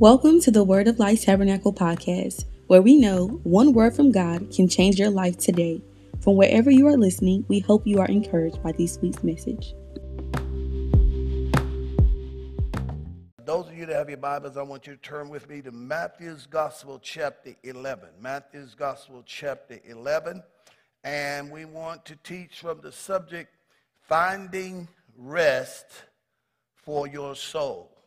Welcome to the Word of Life Tabernacle podcast, where we know one word from God can change your life today. From wherever you are listening, we hope you are encouraged by this week's message. Those of you that have your Bibles, I want you to turn with me to Matthew's Gospel, chapter 11. Matthew's Gospel, chapter 11. And we want to teach from the subject, Finding Rest for Your Soul.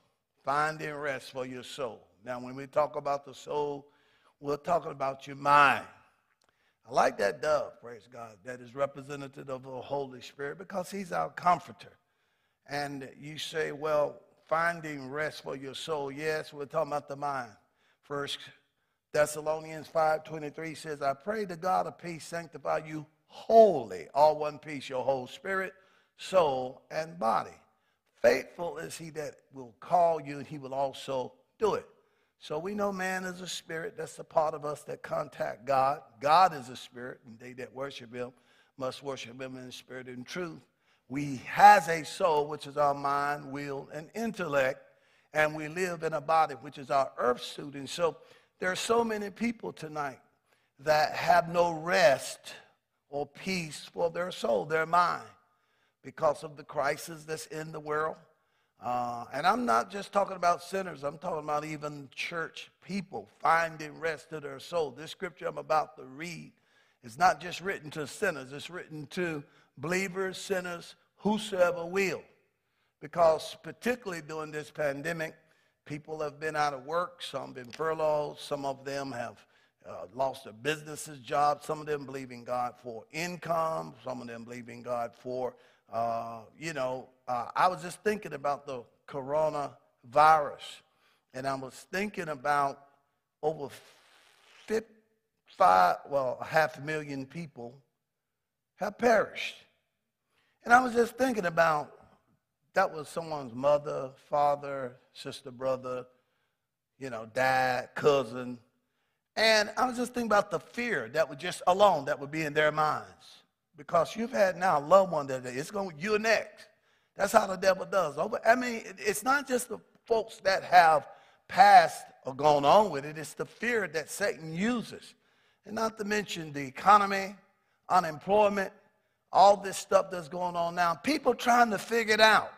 Finding rest for your soul. Now, when we talk about the soul, we're talking about your mind. I like that dove, praise God, that is representative of the Holy Spirit because he's our comforter. And you say, well, finding rest for your soul. Yes, we're talking about the mind. First Thessalonians 5.23 says, I pray the God of peace sanctify you wholly, all one piece, your whole spirit, soul, and body. Faithful is he that will call you, and he will also do it. So we know man is a spirit. That's the part of us that contact God. God is a spirit, and they that worship him must worship him in spirit and truth. We has a soul, which is our mind, will, and intellect, and we live in a body, which is our earth suit. And so there are so many people tonight that have no rest or peace for their soul, their mind because of the crisis that's in the world. Uh, and I'm not just talking about sinners, I'm talking about even church people finding rest to their soul. This scripture I'm about to read is not just written to sinners, it's written to believers, sinners, whosoever will. Because particularly during this pandemic, people have been out of work, some been furloughed, some of them have uh, lost their businesses, jobs, some of them believing God for income, some of them believing God for uh, you know, uh, I was just thinking about the coronavirus, and I was thinking about over five, well, half a million people have perished. And I was just thinking about that was someone's mother, father, sister, brother, you know, dad, cousin. And I was just thinking about the fear that would just alone that would be in their minds because you've had now a loved one that it's going you're next. That's how the devil does. I mean, it's not just the folks that have passed or gone on with it. It's the fear that Satan uses, and not to mention the economy, unemployment, all this stuff that's going on now. People trying to figure it out,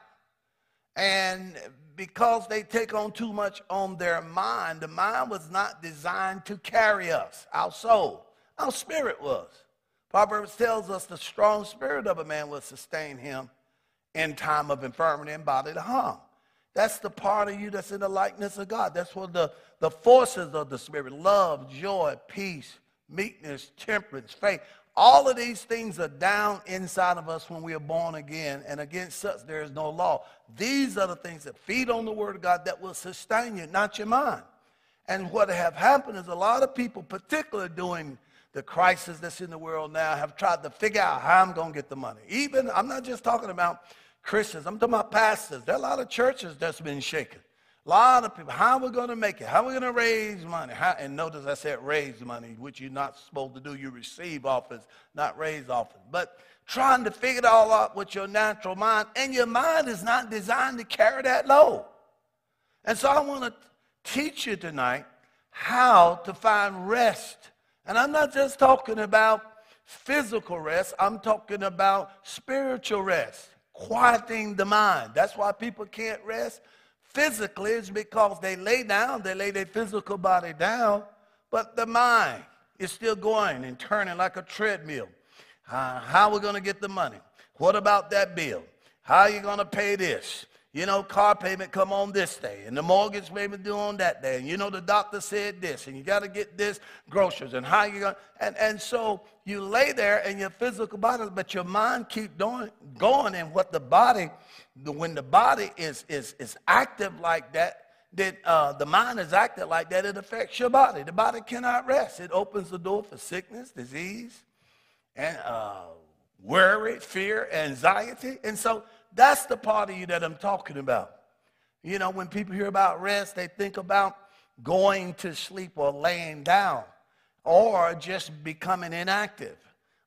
and because they take on too much on their mind, the mind was not designed to carry us. Our soul, our spirit was. Proverbs tells us the strong spirit of a man will sustain him in time of infirmity and bodily harm. That's the part of you that's in the likeness of God. That's what the, the forces of the Spirit love, joy, peace, meekness, temperance, faith. All of these things are down inside of us when we are born again, and against such there is no law. These are the things that feed on the Word of God that will sustain you, not your mind. And what have happened is a lot of people, particularly doing the crisis that's in the world now have tried to figure out how I'm going to get the money. Even, I'm not just talking about Christians, I'm talking about pastors. There are a lot of churches that's been shaken. A lot of people, how are we going to make it? How are we going to raise money? How, and notice I said raise money, which you're not supposed to do. You receive offers, not raise offers. But trying to figure it all out with your natural mind, and your mind is not designed to carry that load. And so I want to teach you tonight how to find rest and I'm not just talking about physical rest, I'm talking about spiritual rest, quieting the mind. That's why people can't rest physically, is because they lay down, they lay their physical body down, but the mind is still going and turning like a treadmill. Uh, how are we going to get the money? What about that bill? How are you going to pay this? You know, car payment come on this day, and the mortgage payment due on that day, and you know the doctor said this, and you got to get this groceries, and how you going and and so you lay there in your physical body, but your mind keep doing going, and what the body, the, when the body is is is active like that, that uh, the mind is active like that, it affects your body. The body cannot rest. It opens the door for sickness, disease, and uh, worry, fear, anxiety, and so that's the part of you that I'm talking about. You know, when people hear about rest, they think about going to sleep or laying down or just becoming inactive.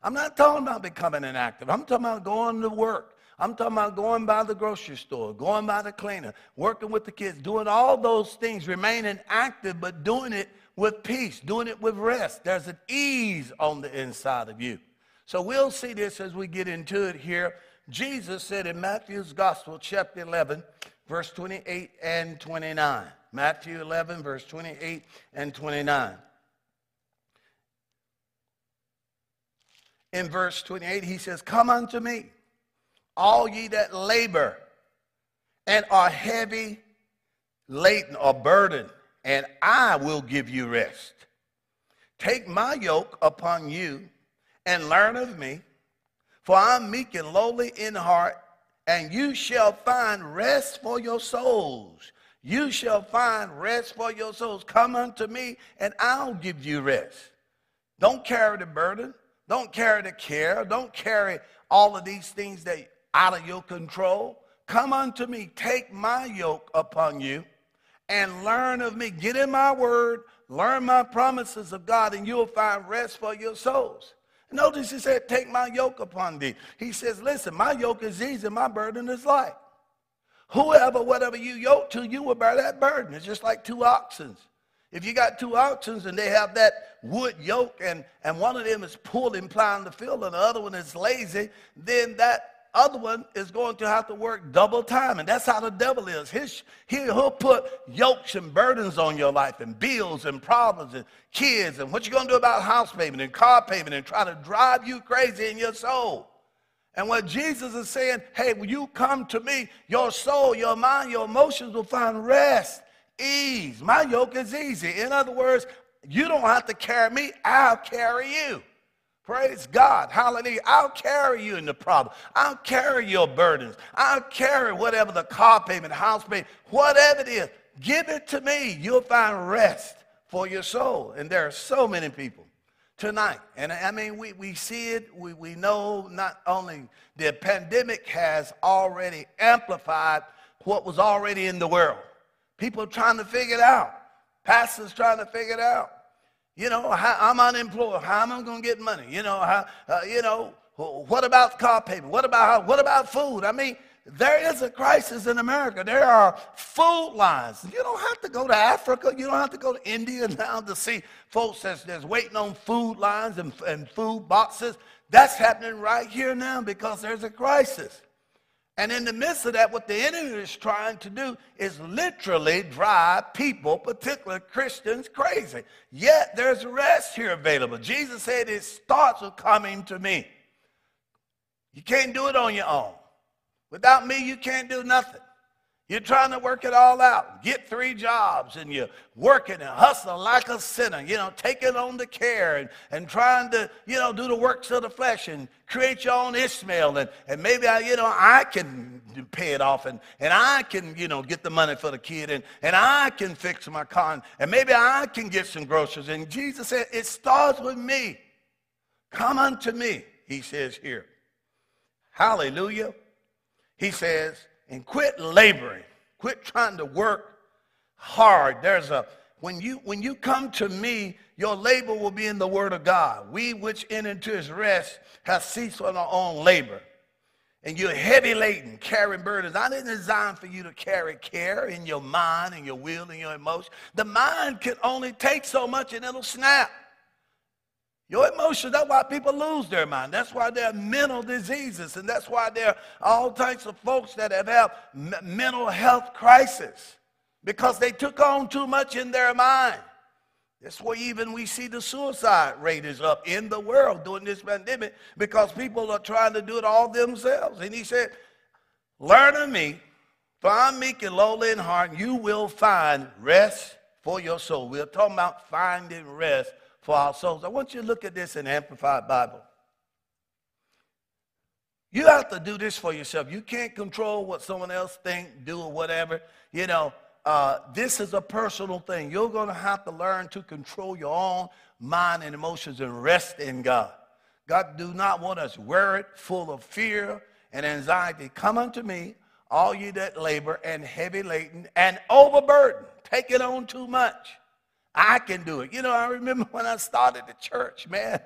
I'm not talking about becoming inactive. I'm talking about going to work I'm talking about going by the grocery store, going by the cleaner, working with the kids, doing all those things, remaining active, but doing it with peace, doing it with rest. There's an ease on the inside of you. So we'll see this as we get into it here. Jesus said in Matthew's Gospel, chapter 11, verse 28 and 29. Matthew 11, verse 28 and 29. In verse 28, he says, Come unto me all ye that labor and are heavy laden or burdened, and I will give you rest. Take my yoke upon you and learn of me, for I'm meek and lowly in heart, and you shall find rest for your souls. You shall find rest for your souls. Come unto me, and I'll give you rest. Don't carry the burden. Don't carry the care. Don't carry all of these things that are out of your control. Come unto me, take my yoke upon you, and learn of me. Get in my word, learn my promises of God, and you'll find rest for your souls. Notice he said, Take my yoke upon thee. He says, Listen, my yoke is easy, my burden is light. Whoever, whatever you yoke to, you will bear that burden. It's just like two oxen. If you got two oxen and they have that wood yoke and, and one of them is pulling, plowing the field, and the other one is lazy, then that other one is going to have to work double time. And that's how the devil is. His, he'll put yokes and burdens on your life and bills and problems and kids and what you going to do about house payment and car payment and try to drive you crazy in your soul. And what Jesus is saying, hey, when you come to me, your soul, your mind, your emotions will find rest, ease. My yoke is easy. In other words, you don't have to carry me, I'll carry you. Praise God. Hallelujah. I'll carry you in the problem. I'll carry your burdens. I'll carry whatever the car payment, house payment, whatever it is. Give it to me. You'll find rest for your soul. And there are so many people tonight. And I mean, we, we see it. We, we know not only the pandemic has already amplified what was already in the world. People are trying to figure it out. Pastors trying to figure it out. You know, how, I'm unemployed. How am I going to get money? You know, how, uh, you know, what about car payment? What about what about food? I mean, there is a crisis in America. There are food lines. You don't have to go to Africa. You don't have to go to India now to see folks that's, that's waiting on food lines and, and food boxes. That's happening right here now because there's a crisis. And in the midst of that, what the enemy is trying to do is literally drive people, particularly Christians, crazy. Yet there's rest here available. Jesus said it starts with coming to me. You can't do it on your own. Without me, you can't do nothing. You're trying to work it all out. Get three jobs and you're working and hustling like a sinner, you know, taking on the care and, and trying to, you know, do the works of the flesh and create your own Ishmael. And, and maybe, I, you know, I can pay it off and, and I can, you know, get the money for the kid and, and I can fix my car and, and maybe I can get some groceries. And Jesus said, it starts with me. Come unto me, he says here. Hallelujah. He says, and quit laboring. Quit trying to work hard. There's a when you when you come to me, your labor will be in the word of God. We which enter into his rest have ceased from our own labor. And you're heavy laden, carrying burdens. I didn't design for you to carry care in your mind and your will and your emotion. The mind can only take so much and it'll snap. Your emotions, that's why people lose their mind. That's why there are mental diseases. And that's why there are all types of folks that have had mental health crisis because they took on too much in their mind. That's why even we see the suicide rate is up in the world during this pandemic because people are trying to do it all themselves. And he said, Learn of me, for I'm meek and lowly in heart, and you will find rest for your soul. We're talking about finding rest for our souls. I want you to look at this in Amplified Bible. You have to do this for yourself. You can't control what someone else think, do, or whatever. You know, uh, this is a personal thing. You're going to have to learn to control your own mind and emotions and rest in God. God do not want us worried, full of fear and anxiety. Come unto me, all you that labor and heavy laden and overburdened, taking on too much. I can do it. You know, I remember when I started the church, man.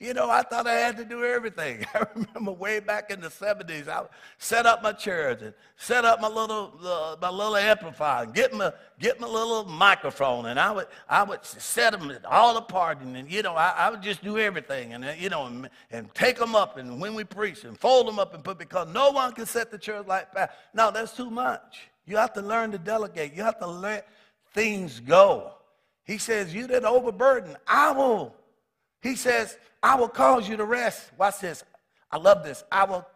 You know, I thought I had to do everything. I remember way back in the 70s, I set up my chairs and set up my little uh, my little amplifier, and get my get my little microphone, and I would I would set them all apart, and, and you know, I, I, would just do everything, and uh, you know, and, and, take them up, and when we preach, and fold them up and put because no one can set the church like that. No, that's too much. You have to learn to delegate. You have to let things go. He says, "You that overburden, I will." He says, I will cause you to rest. Watch this. I love this. I will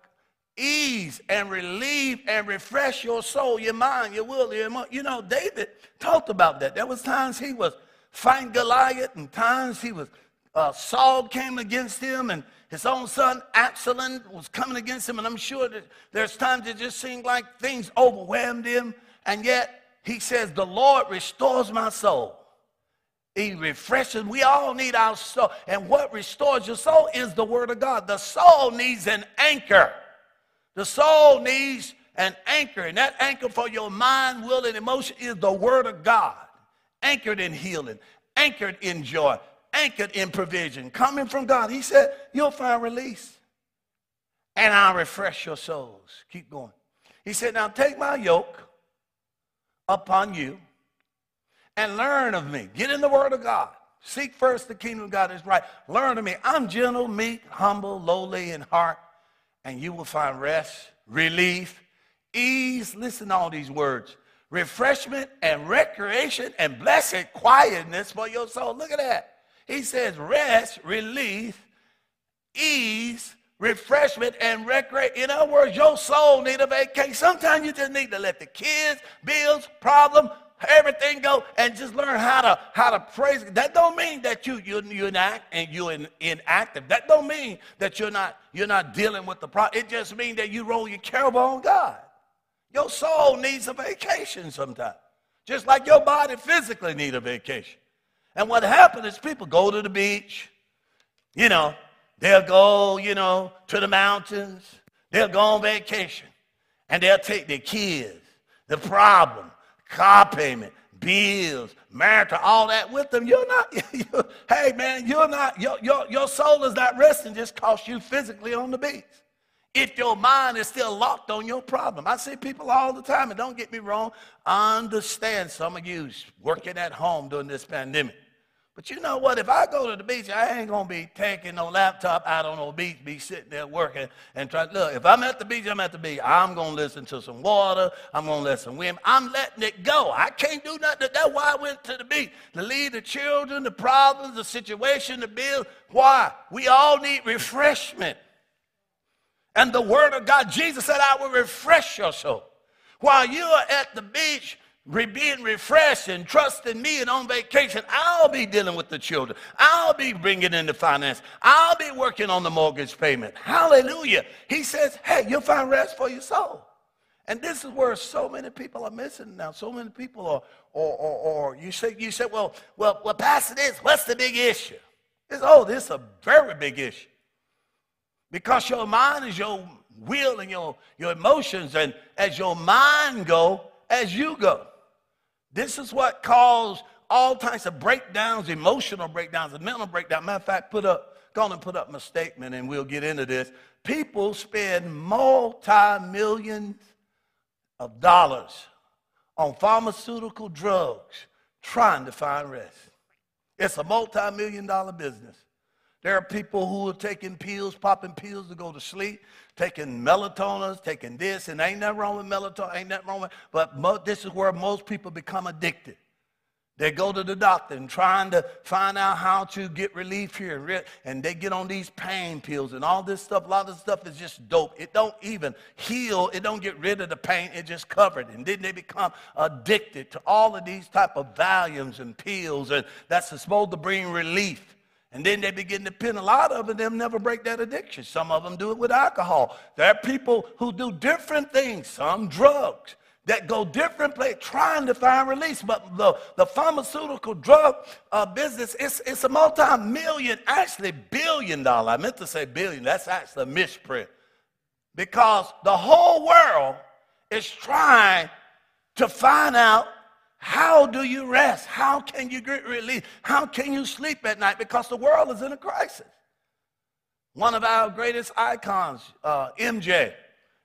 ease and relieve and refresh your soul, your mind, your will, your emotion. You know, David talked about that. There was times he was fighting Goliath, and times he was uh, Saul came against him, and his own son Absalom was coming against him. And I'm sure that there's times it just seemed like things overwhelmed him, and yet he says, "The Lord restores my soul." He refreshes. We all need our soul. And what restores your soul is the Word of God. The soul needs an anchor. The soul needs an anchor. And that anchor for your mind, will, and emotion is the Word of God. Anchored in healing, anchored in joy, anchored in provision, coming from God. He said, You'll find release. And I'll refresh your souls. Keep going. He said, Now take my yoke upon you and learn of me. Get in the Word of God. Seek first the kingdom of God is right. Learn of me. I'm gentle, meek, humble, lowly in heart, and you will find rest, relief, ease. Listen to all these words refreshment and recreation and blessed quietness for your soul. Look at that. He says rest, relief, ease, refreshment, and recreation. In other words, your soul need a vacation. Sometimes you just need to let the kids, bills, problem, everything go and just learn how to how to praise that don't mean that you you you're not and you're in, inactive. That don't mean that you're not you're not dealing with the problem it just means that you roll your care on god. Your soul needs a vacation sometimes just like your body physically need a vacation. And what happens is people go to the beach you know they'll go you know to the mountains they'll go on vacation and they'll take their kids the problem car payment, bills, marital, all that with them. You're not, hey man, you're not, your, your, your soul is not resting just because you physically on the beach. If your mind is still locked on your problem. I see people all the time, and don't get me wrong, I understand some of you working at home during this pandemic. But you know what? If I go to the beach, I ain't gonna be taking no laptop out on no beach, be sitting there working and try. Look, if I'm at the beach, I'm at the beach. I'm gonna listen to some water. I'm gonna let some wind. I'm letting it go. I can't do nothing. That's why I went to the beach to leave the children, the problems, the situation, the bill. Why? We all need refreshment. And the Word of God, Jesus said, "I will refresh your soul." While you are at the beach being refreshed and trusting me and on vacation, I'll be dealing with the children. I'll be bringing in the finance. I'll be working on the mortgage payment. Hallelujah. He says, hey, you'll find rest for your soul. And this is where so many people are missing now. So many people are, or, or, or you say, you say, well, well, well, Pastor, this, what's the big issue? It's, oh, this is a very big issue. Because your mind is your will and your, your emotions, and as your mind go, as you go. This is what caused all types of breakdowns, emotional breakdowns, and mental breakdowns. Matter of fact, put up, go and put up my statement and we'll get into this. People spend multi-millions of dollars on pharmaceutical drugs trying to find rest. It's a multi-million dollar business. There are people who are taking pills, popping pills to go to sleep, taking melatonin, taking this, and ain't nothing wrong with melatonin, ain't nothing wrong with, but mo- this is where most people become addicted. They go to the doctor and trying to find out how to get relief here, and they get on these pain pills and all this stuff. A lot of stuff is just dope. It don't even heal. It don't get rid of the pain. It just covered. And then they become addicted to all of these type of Valiums and pills, and that's supposed to bring relief. And then they begin to pin a lot of them never break that addiction. Some of them do it with alcohol. There are people who do different things, some drugs that go different places trying to find release. But the, the pharmaceutical drug uh, business, it's, it's a multi-million, actually billion dollar. I meant to say billion. That's actually a misprint. Because the whole world is trying to find out How do you rest? How can you get relief? How can you sleep at night? Because the world is in a crisis. One of our greatest icons, uh, MJ.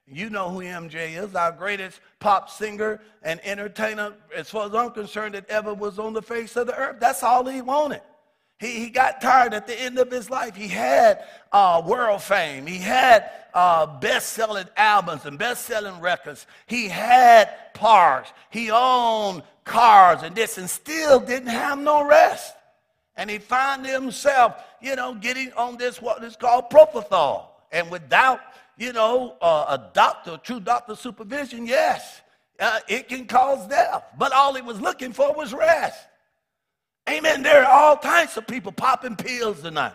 You know who MJ is, our greatest pop singer and entertainer, as far as I'm concerned, that ever was on the face of the earth. That's all he wanted. He, he got tired at the end of his life. He had uh, world fame. He had uh, best-selling albums and best-selling records. He had parks. He owned cars and this and still didn't have no rest. And he found himself, you know, getting on this, what is called propofol. And without, you know, uh, a doctor, true doctor supervision, yes, uh, it can cause death. But all he was looking for was rest. Amen. There are all kinds of people popping pills tonight.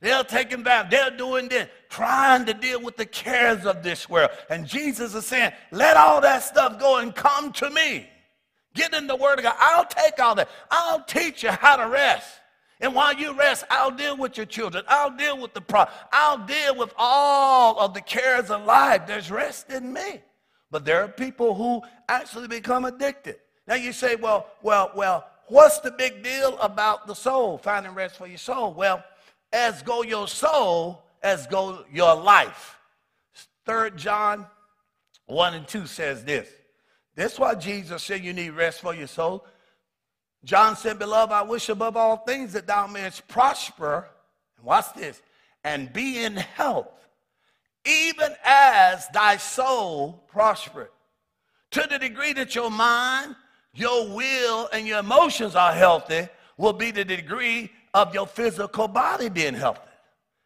They're taking back, they're doing this, trying to deal with the cares of this world. And Jesus is saying, let all that stuff go and come to me. Get in the Word of God. I'll take all that. I'll teach you how to rest. And while you rest, I'll deal with your children. I'll deal with the problem. I'll deal with all of the cares of life. There's rest in me. But there are people who actually become addicted. Now you say, well, well, well, what's the big deal about the soul, finding rest for your soul? Well, as go your soul, as go your life. Third John 1 and 2 says this. That's why Jesus said you need rest for your soul. John said, Beloved, I wish above all things that thou mayest prosper. And watch this, and be in health, even as thy soul prospered. To the degree that your mind, your will, and your emotions are healthy, will be the degree of your physical body being healthy.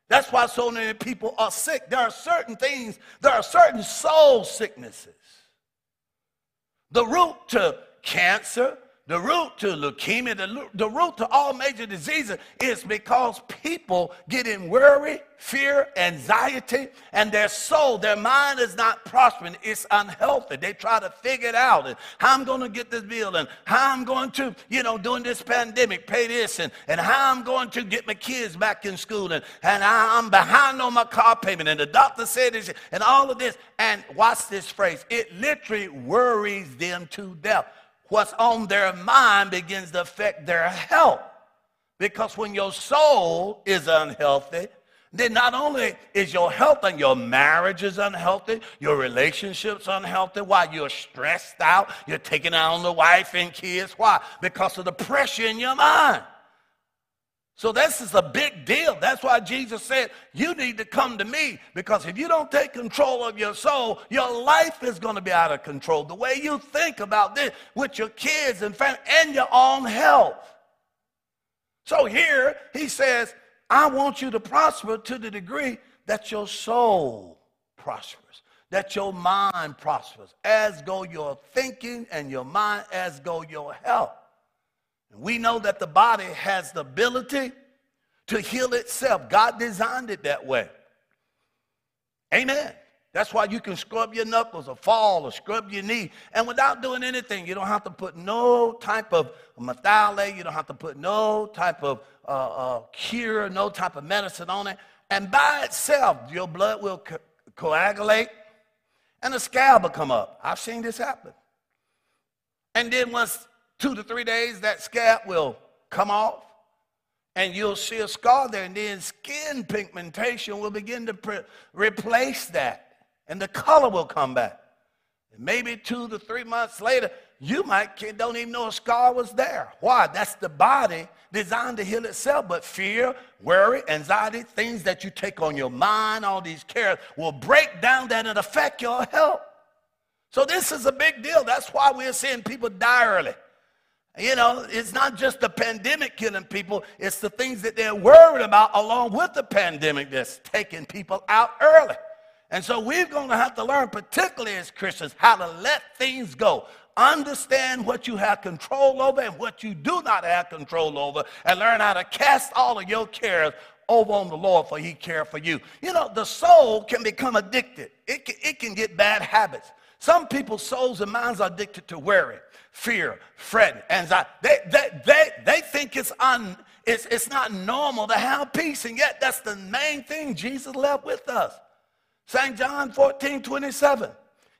That's why so many people are sick. There are certain things, there are certain soul sicknesses. The root to cancer, the root to leukemia, the, the root to all major diseases is because people get in worry, fear, anxiety, and their soul, their mind is not prospering. It's unhealthy. They try to figure it out and how I'm going to get this bill and how I'm going to, you know, during this pandemic, pay this and, and how I'm going to get my kids back in school and, and I'm behind on my car payment and the doctor said this and all of this. And watch this phrase. It literally worries them to death what's on their mind begins to affect their health. Because when your soul is unhealthy, then not only is your health and your marriage is unhealthy, your relationship's unhealthy. Why? You're stressed out. You're taking out on the wife and kids. Why? Because of the pressure in your mind. So this is a big deal. That's why Jesus said, you need to come to me because if you don't take control of your soul, your life is going to be out of control. The way you think about this with your kids and family and your own health. So here he says, I want you to prosper to the degree that your soul prospers, that your mind prospers, as go your thinking and your mind, as go your health. We know that the body has the ability to heal itself. God designed it that way. Amen. That's why you can scrub your knuckles or fall or scrub your knee. And without doing anything, you don't have to put no type of methalate. You don't have to put no type of uh, uh, cure, no type of medicine on it. And by itself, your blood will co- coagulate and the scab will come up. I've seen this happen. And then once two to three days, that scab will come off and you'll see a scar there, and then skin pigmentation will begin to pre- replace that, and the color will come back. And maybe two to three months later, you might don't even know a scar was there. Why? That's the body designed to heal itself. But fear, worry, anxiety, things that you take on your mind, all these cares will break down that and affect your health. So this is a big deal. That's why we're seeing people die early. You know, it's not just the pandemic killing people, it's the things that they're worried about along with the pandemic that's taking people out early. And so we're going to have to learn, particularly as Christians, how to let things go. Understand what you have control over and what you do not have control over, and learn how to cast all of your cares over on the Lord, for He cares for you. You know, the soul can become addicted, it can, it can get bad habits. Some people's souls and minds are addicted to worry, fear, fret, anxiety. They, they, they, they think it's, un, it's, it's not normal to have peace, and yet that's the main thing Jesus left with us. St. John 14, 27.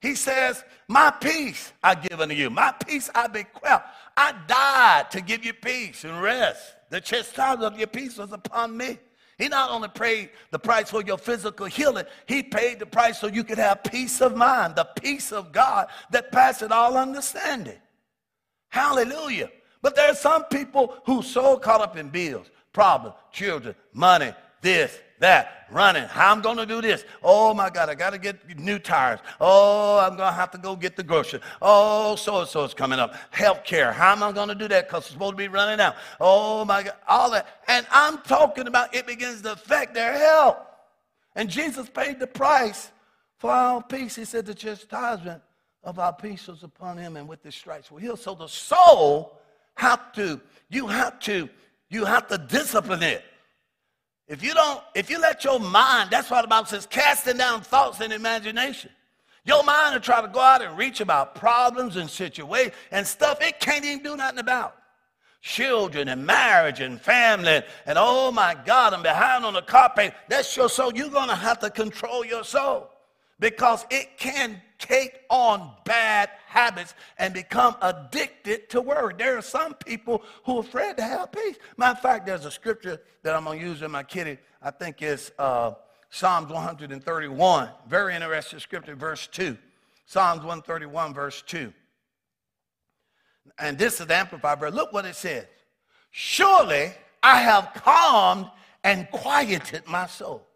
He says, My peace I give unto you. My peace I bequeath. I died to give you peace and rest. The chastisement of your peace was upon me. He not only paid the price for your physical healing, he paid the price so you could have peace of mind, the peace of God that passeth all understanding. Hallelujah. But there are some people who so caught up in bills, problems, children, money, this, that, running. How I'm going to do this? Oh my God, I got to get new tires. Oh, I'm going to have to go get the groceries. Oh, so and so is coming up. Health care. How am I going to do that? Because it's supposed to be running out. Oh my God, all that. And I'm talking about it begins to affect their health. And Jesus paid the price for our peace. He said the chastisement of our peace was upon him, and with the stripes we're healed. So the soul have to, you have to, you have to discipline it. If you don't, if you let your mind, that's why the Bible says, casting down thoughts and imagination. Your mind will try to go out and reach about problems and situations and stuff it can't even do nothing about. Children and marriage and family and oh my God, I'm behind on the carpet. That's your soul. You're gonna have to control your soul because it can take on bad habits and become addicted to worry. There are some people who are afraid to have peace. Matter of fact, there's a scripture that I'm going to use in my kitty. I think it's uh, Psalms 131. Very interesting scripture, verse 2. Psalms 131, verse 2. And this is the Amplified version. Look what it says. Surely I have calmed and quieted my soul.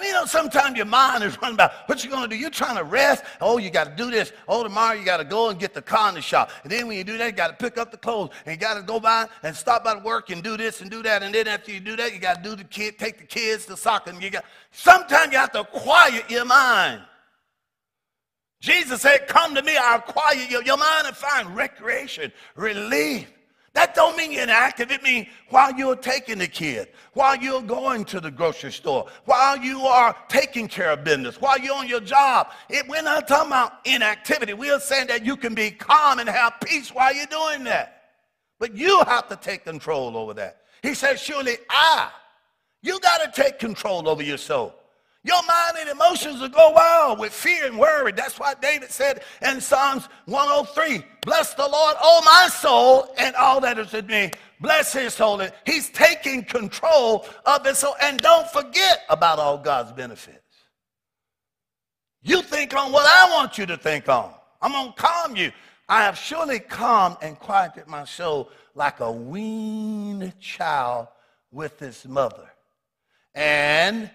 Mean, you know, sometimes your mind is running about what you going to do. You're trying to rest. Oh, you got to do this. Oh, tomorrow you got to go and get the car in the shop. And then when you do that, you got to pick up the clothes. And you got to go by and stop by work and do this and do that. And then after you do that, you got to do the kid, take the kids to soccer. And you got, sometimes you have to quiet your mind. Jesus said, come to me, I'll quiet your, your mind and find recreation, relief. That don't mean inactive. It means while you're taking the kid, while you're going to the grocery store, while you are taking care of business, while you're on your job. It, we're not talking about inactivity. We're saying that you can be calm and have peace while you're doing that. But you have to take control over that. He says, surely I. You got to take control over your soul. Your mind and emotions will go wild with fear and worry. That's why David said in Psalms 103, Bless the Lord, oh my soul, and all that is in me. Bless his soul. He's taking control of his soul. And don't forget about all God's benefits. You think on what I want you to think on. I'm going to calm you. I have surely calmed and quieted my soul like a weaned child with his mother. And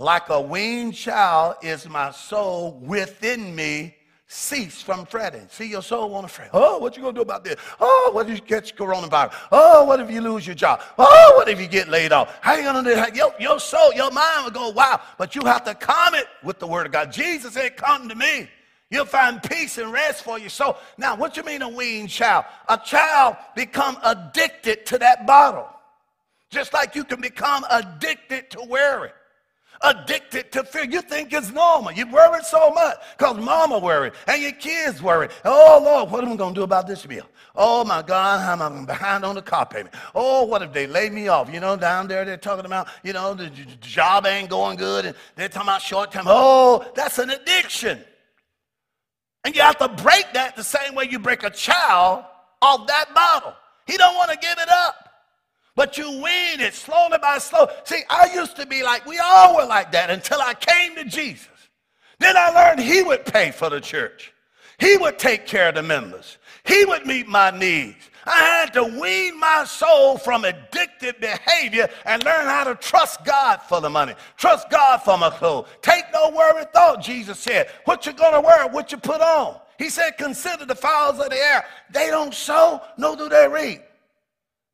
like a weaned child is my soul within me cease from fretting. See, your soul want to fret. Oh, what you to do about this? Oh, what if you catch coronavirus? Oh, what if you lose your job? Oh, what if you get laid off? How you to do that? Your, your soul, your mind will go, wow. But you have to calm it with the word of God. Jesus said, come to me. You'll find peace and rest for your soul. Now, what you mean a weaned child? A child become addicted to that bottle. Just like you can become addicted to worry addicted to fear. You think it's normal. You worry so much because mama worried and your kids worried. Oh, Lord, what am I going to do about this bill? Oh, my God, how am I behind on the car payment? Oh, what if they lay me off? You know, down there they're talking about, you know, the job ain't going good and they're talking about short term. Oh, that's an addiction. And you have to break that the same way you break a child off that bottle. He don't want to give it up. But you wean it slowly by slow. See, I used to be like, we all were like that until I came to Jesus. Then I learned he would pay for the church. He would take care of the members. He would meet my needs. I had to wean my soul from addictive behavior and learn how to trust God for the money. Trust God for my clothes. Take no worry thought, Jesus said. What you gonna wear, what you put on. He said, consider the fowls of the air. They don't sow, nor do they reap.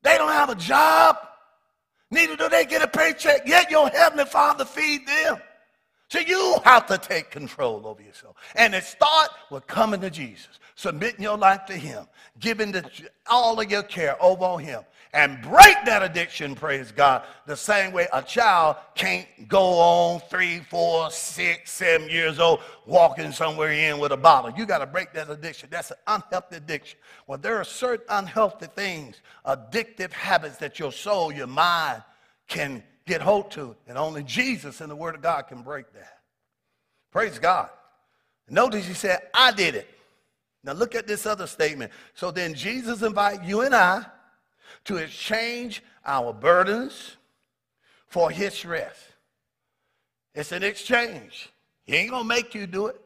They don't have a job. Neither do they get a paycheck. Yet your heavenly Father feed them. So you have to take control over yourself. And it starts with coming to Jesus, submitting your life to him, giving the, all of your care over on him and break that addiction, praise God, the same way a child can't go on three, four, six, seven years old walking somewhere in with a bottle. You got to break that addiction. That's an unhealthy addiction. Well, there are certain unhealthy things, addictive habits that your soul, your mind can get hold to, and only Jesus and the Word of God can break that. Praise God. Notice he said, I did it. Now look at this other statement. So then Jesus invite you and I to exchange our burdens for his rest. It's an exchange. He ain't gonna make you do it.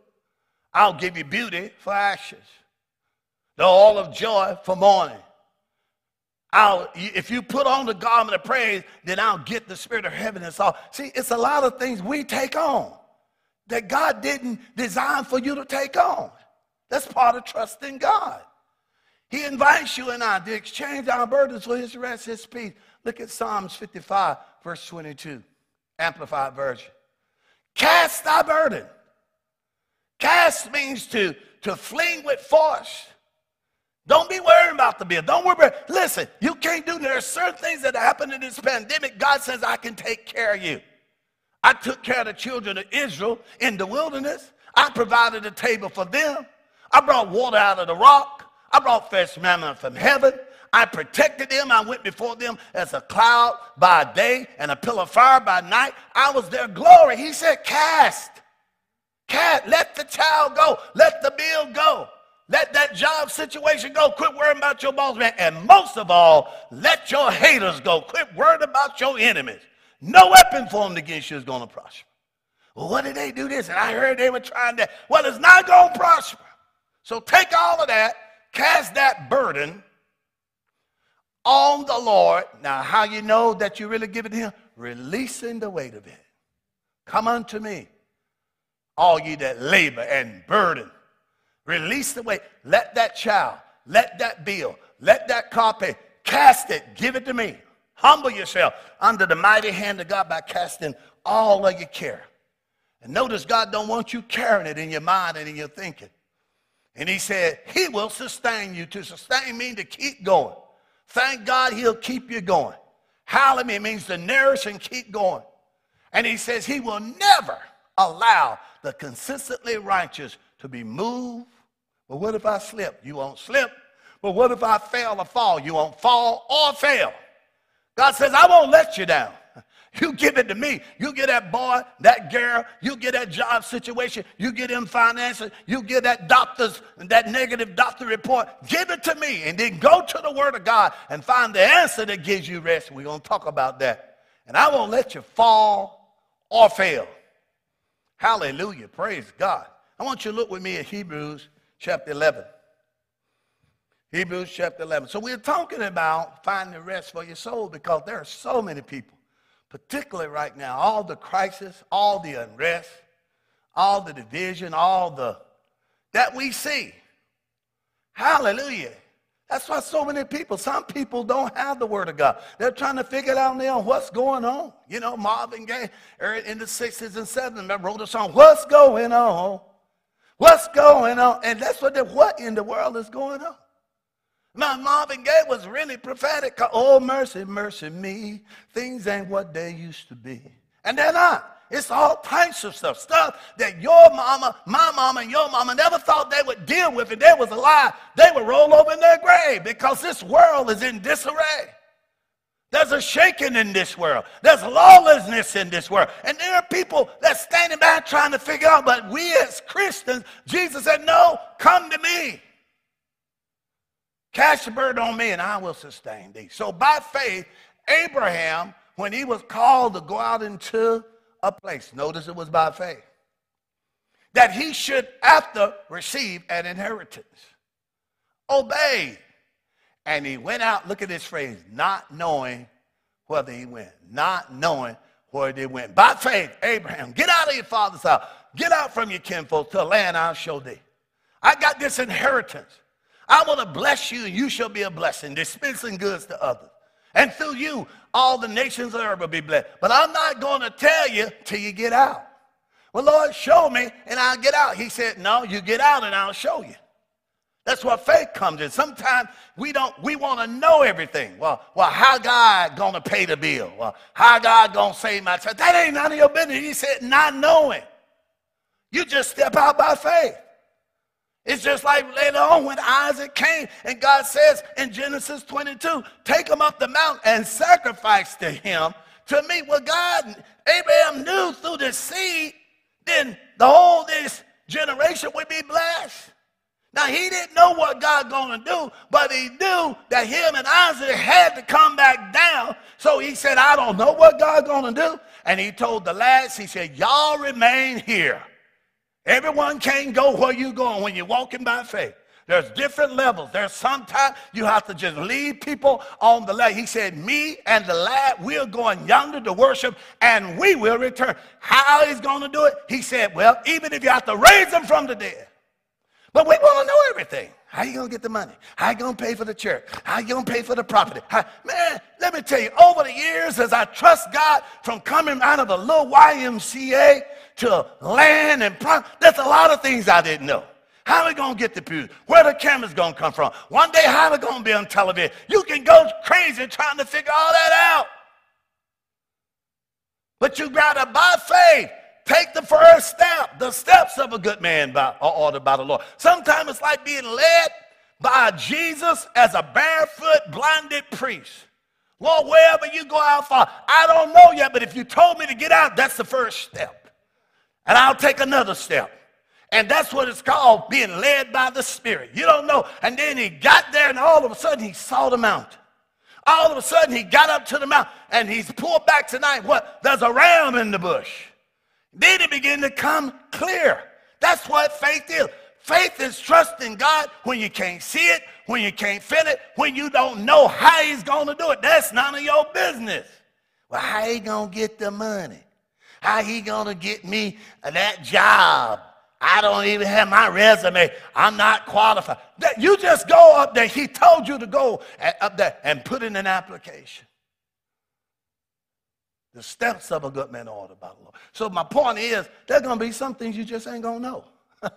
I'll give you beauty for ashes, the oil of joy for mourning. I'll, if you put on the garment of praise, then I'll get the spirit of heaven and all. See, it's a lot of things we take on that God didn't design for you to take on. That's part of trusting God. He invites you and I to exchange our burdens for his rest, his peace. Look at Psalms 55, verse 22, Amplified Version. Cast thy burden. Cast means to, to fling with force. Don't be worried about the bill. Don't worry. Listen, you can't do. There are certain things that happen in this pandemic. God says, I can take care of you. I took care of the children of Israel in the wilderness. I provided a table for them. I brought water out of the rock. I brought fresh manna from heaven. I protected them. I went before them as a cloud by day and a pillar of fire by night. I was their glory. He said, Cast. Cast. Let the child go. Let the bill go. Let that job situation go. Quit worrying about your boss, man. And most of all, let your haters go. Quit worrying about your enemies. No weapon formed against you is going to prosper. Well, what did they do this? And I heard they were trying that. Well, it's not going to prosper. So take all of that, cast that burden on the Lord. Now, how you know that you really give it to Him? Releasing the weight of it. Come unto me, all ye that labor and burden. Release the weight. Let that child, let that bill, let that copy, cast it, give it to me. Humble yourself under the mighty hand of God by casting all of your care. And notice God don't want you carrying it in your mind and in your thinking. And he said, he will sustain you. To sustain means to keep going. Thank God he'll keep you going. Hallelujah means to nourish and keep going. And he says he will never allow the consistently righteous to be moved. But what if I slip? You won't slip. But what if I fail or fall? You won't fall or fail. God says, I won't let you down. You give it to me. You get that boy, that girl, you get that job situation, you get them finances, you get that doctor's, that negative doctor report. Give it to me. And then go to the Word of God and find the answer that gives you rest. We're going to talk about that. And I won't let you fall or fail. Hallelujah. Praise God. I want you to look with me at Hebrews chapter 11. Hebrews chapter 11. So we're talking about finding rest for your soul because there are so many people, particularly right now, all the crisis, all the unrest, all the division, all the that we see. Hallelujah. That's why so many people, some people don't have the word of God. They're trying to figure it out now what's going on. You know, Marvin Gaye er, in the 60s and 70s wrote a song, What's Going On? What's going on? And that's what the what in the world is going on. Now, Marvin Gaye was really prophetic. Oh, mercy, mercy me. Things ain't what they used to be. And they're not. It's all types of stuff. Stuff that your mama, my mama, and your mama never thought they would deal with. If they was alive, they would roll over in their grave because this world is in disarray. There's a shaking in this world. There's lawlessness in this world. And there are people that's standing back trying to figure out, but we as Christians, Jesus said, no, come to me. Cast the burden on me and I will sustain thee. So by faith, Abraham, when he was called to go out into a place, notice it was by faith, that he should after receive an inheritance. Obeyed. And he went out, look at this phrase, not knowing whether he went. Not knowing where they went. By faith, Abraham, get out of your father's house. Get out from your kinfolk to a land I'll show thee. I got this inheritance. I want to bless you, and you shall be a blessing, dispensing goods to others. And through you, all the nations of earth will be blessed. But I'm not going to tell you till you get out. Well, Lord, show me, and I'll get out. He said, No, you get out, and I'll show you. That's where faith comes in. Sometimes we don't we want to know everything. Well, well, how God gonna pay the bill? Well, how God gonna save my child? That ain't none of your business. He said, not knowing. You just step out by faith. It's just like later on when Isaac came and God says in Genesis 22, take him up the mountain and sacrifice to him. To me, well, God, Abraham knew through the seed, then the whole this generation would be blessed. Now he didn't know what God gonna do, but he knew that him and Isaac had to come back down. So he said, I don't know what God gonna do. And he told the lads, he said, Y'all remain here. Everyone can't go where you going when you're walking by faith. There's different levels. There's sometimes you have to just lead people on the left. He said, Me and the lad, we're going yonder to worship and we will return. How he's going to do it? He said, Well, even if you have to raise them from the dead. But we want to know everything. How you gonna get the money? How you gonna pay for the church? How you gonna pay for the property? How, man, let me tell you, over the years, as I trust God from coming out of a little YMCA to land and property, there's a lot of things I didn't know. How are we to get the pews? Where the cameras to come from? One day, how are we to be on television? You can go crazy trying to figure all that out. But you got to, by faith, take the first step. The steps of a good man by, are ordered by the Lord. Sometimes it's like being led by Jesus as a barefoot, blinded priest. Lord, wherever you go out for, I don't know yet, but if you told me to get out, that's the first step. And I'll take another step. And that's what it's called being led by the Spirit. You don't know. And then he got there, and all of a sudden he saw the mountain. All of a sudden he got up to the mountain, and he's pulled back tonight. What? There's a ram in the bush. Then it began to come clear. That's what faith is. Faith is trusting God when you can't see it, when you can't feel it, when you don't know how he's going to do it. That's none of your business. Well, how he going to get the money? How he going to get me that job? I don't even have my resume. I'm not qualified. You just go up there. He told you to go up there and put in an application. The steps of a good man are ordered by the Lord. So my point is, there's to be some things you just ain't to know.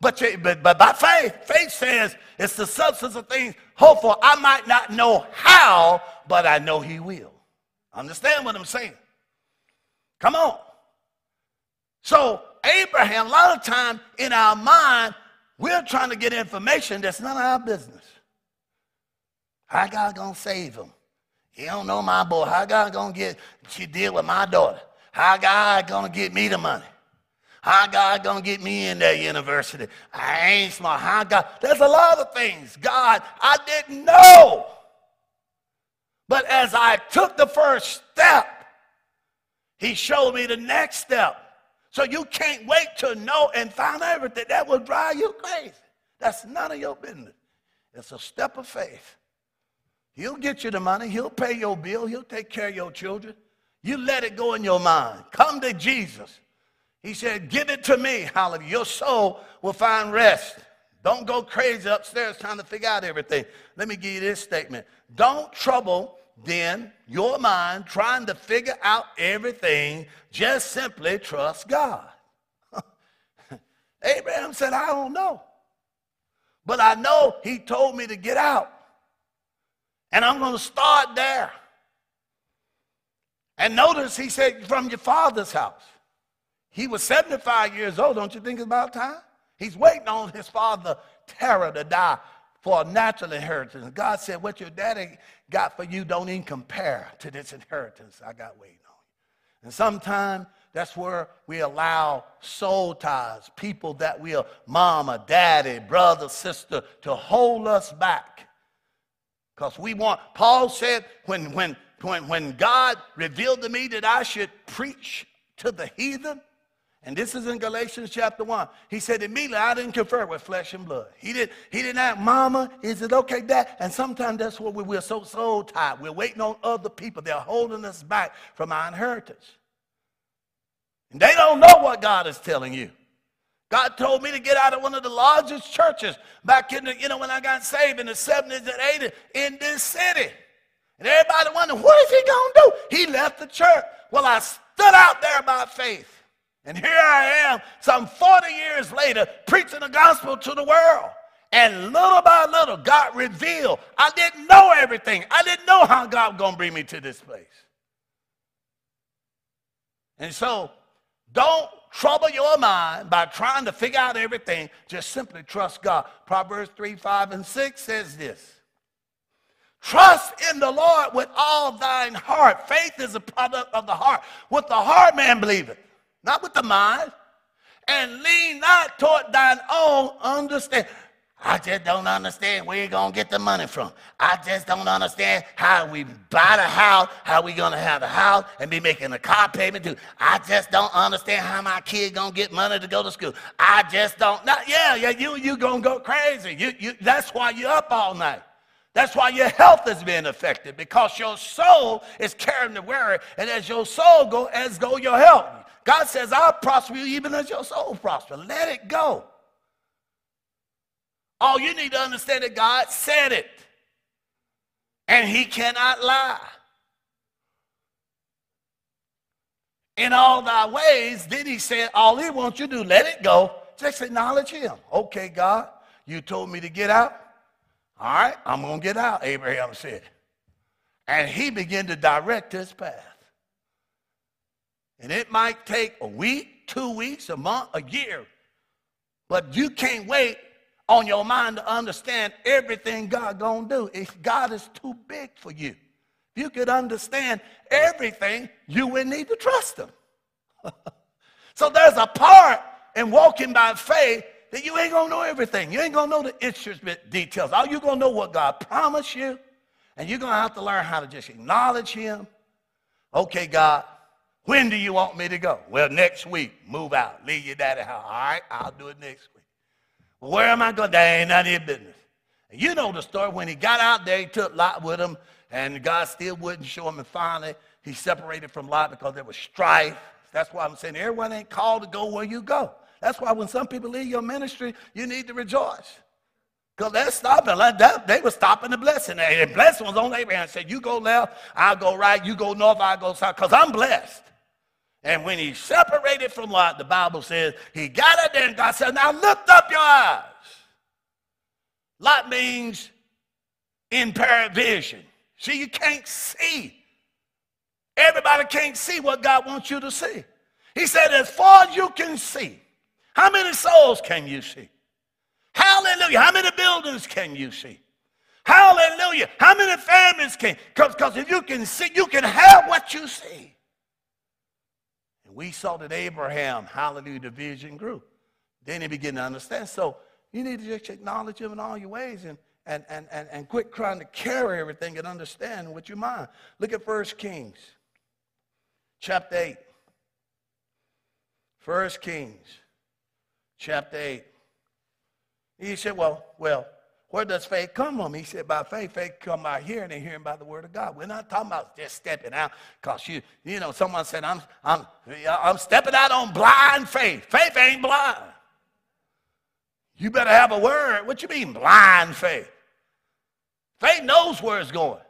but, you, but, but by faith, faith says it's the substance of things hoped for. I might not know how, but I know he will. Understand what I'm saying? Come on. So Abraham, a lot of time in our mind, we're trying to get information that's none of our business. How God gonna save him? He don't know my boy. How God gonna get she deal with my daughter? How God gonna get me the money? How God gonna get me in that university? I ain't smart. How God? There's a lot of things. God, I didn't know. But as I took the first step, He showed me the next step. So you can't wait to know and find everything. That will drive you crazy. That's none of your business. It's a step of faith. He'll get you the money. He'll pay your bill. He'll take care of your children. You let it go in your mind. Come to Jesus. He said, Give it to me. Hallelujah. Your soul will find rest. Don't go crazy upstairs trying to figure out everything. Let me give you this statement. Don't trouble then your mind trying to figure out everything, just simply trust God. Abraham said, I don't know. But I know he told me to get out. And I'm going to start there. And notice he said, from your father's house. He was 75 years old. Don't you think it's about time? He's waiting on his father, Terah, to die for a natural inheritance. God said, What your daddy got for you don't even compare to this inheritance I got waiting on you. And sometimes that's where we allow soul ties, people that we are mama, daddy, brother, sister, to hold us back. Because we want, Paul said, when, when, when, when God revealed to me that I should preach to the heathen, and this is in Galatians chapter 1. He said, immediately, I didn't confer with flesh and blood. He, didn't. he didn't ask, Mama, is it okay, Dad? And sometimes that's what we, we're so, so tired. We're waiting on other people. They're holding us back from our inheritance. And they don't know what God is telling you. God told me to get out of one of the largest churches back in the, you know, when I got saved in the 70s and 80s in this city. And everybody wondered, what is he going to do? He left the church. Well, I stood out there by faith. And here I am, some 40 years later, preaching the gospel to the world. And little by little, God revealed. I didn't know everything. I didn't know how God was going to bring me to this place. And so, don't trouble your mind by trying to figure out everything. Just simply trust God. Proverbs 3, 5, and 6 says this. Trust in the Lord with all thine heart. Faith is a product of the heart. With the heart man believeth not with the mind. and lean not toward thine own understanding. I just don't understand where you're going to get the money from. I just don't understand how we buy the house, how we to have the house and be making a car payment too. I just don't understand how my kid to get money to go to school. I just don't. Not, yeah, yeah, you you to go crazy. You, you, that's why you're up all night. That's why your health is being affected because your soul is carrying the worry, and as your soul go, as go your health. God says, "I'll prosper you even as your soul prosper." Let it go. All you need to understand that God said it, and He cannot lie. In all thy ways, then He said, all He wants you to do, let it go. Just acknowledge Him. Okay, God, you told me to get out. All right, I'm going to get out, Abraham said. And he began to direct his path. And it might take a week, two weeks, a month, a year. But you can't wait on your mind to understand everything God gonna do. If God is too big for you. If you could understand everything, you would need to trust him. so there's a part in walking by faith that you ain't gonna know everything. You ain't gonna know the instrument details. All you gonna know what God promised you, and you're gonna have to learn how to just acknowledge Him. Okay, God, when do you want me to go? Well, next week, move out, leave your daddy house. All right, I'll do it next week. Where am I going? That ain't none of your business. You know the story. When he got out there, he took Lot with him, and God still wouldn't show him. And finally, he separated from Lot because there was strife. That's why I'm saying everyone ain't called to go where you go. That's why when some people leave your ministry, you need to rejoice. Because they're stopping. Like that, they were stopping the blessing. And the blessing was on Abraham. Said, You go left, I'll go right. You go north, I'll go south. Because I'm blessed. And when he separated from Lot, the Bible says he got it there and God said, Now lift up your eyes. Lot means impaired vision. See, you can't see. Everybody can't see what God wants you to see. He said, As far as you can see, how many souls can you see? Hallelujah. How many buildings can you see? Hallelujah. How many families can? Because if you can see, you can have what you see. And we saw that Abraham, hallelujah, the vision grew. Then he began to understand. So you need to just acknowledge him in all your ways and, and, and, and, and quit trying to carry everything and understand with your mind. Look at 1 Kings chapter 8. 1 Kings chapter 8. He said, Well, well, where does faith come from? He said, by faith, faith come by hearing and hearing by the word of God. We're not talking about just stepping out because you, you know, someone said, I'm, I'm, I'm stepping out on blind faith. Faith ain't blind. You better have a word. What you mean, blind faith? Faith knows where it's going.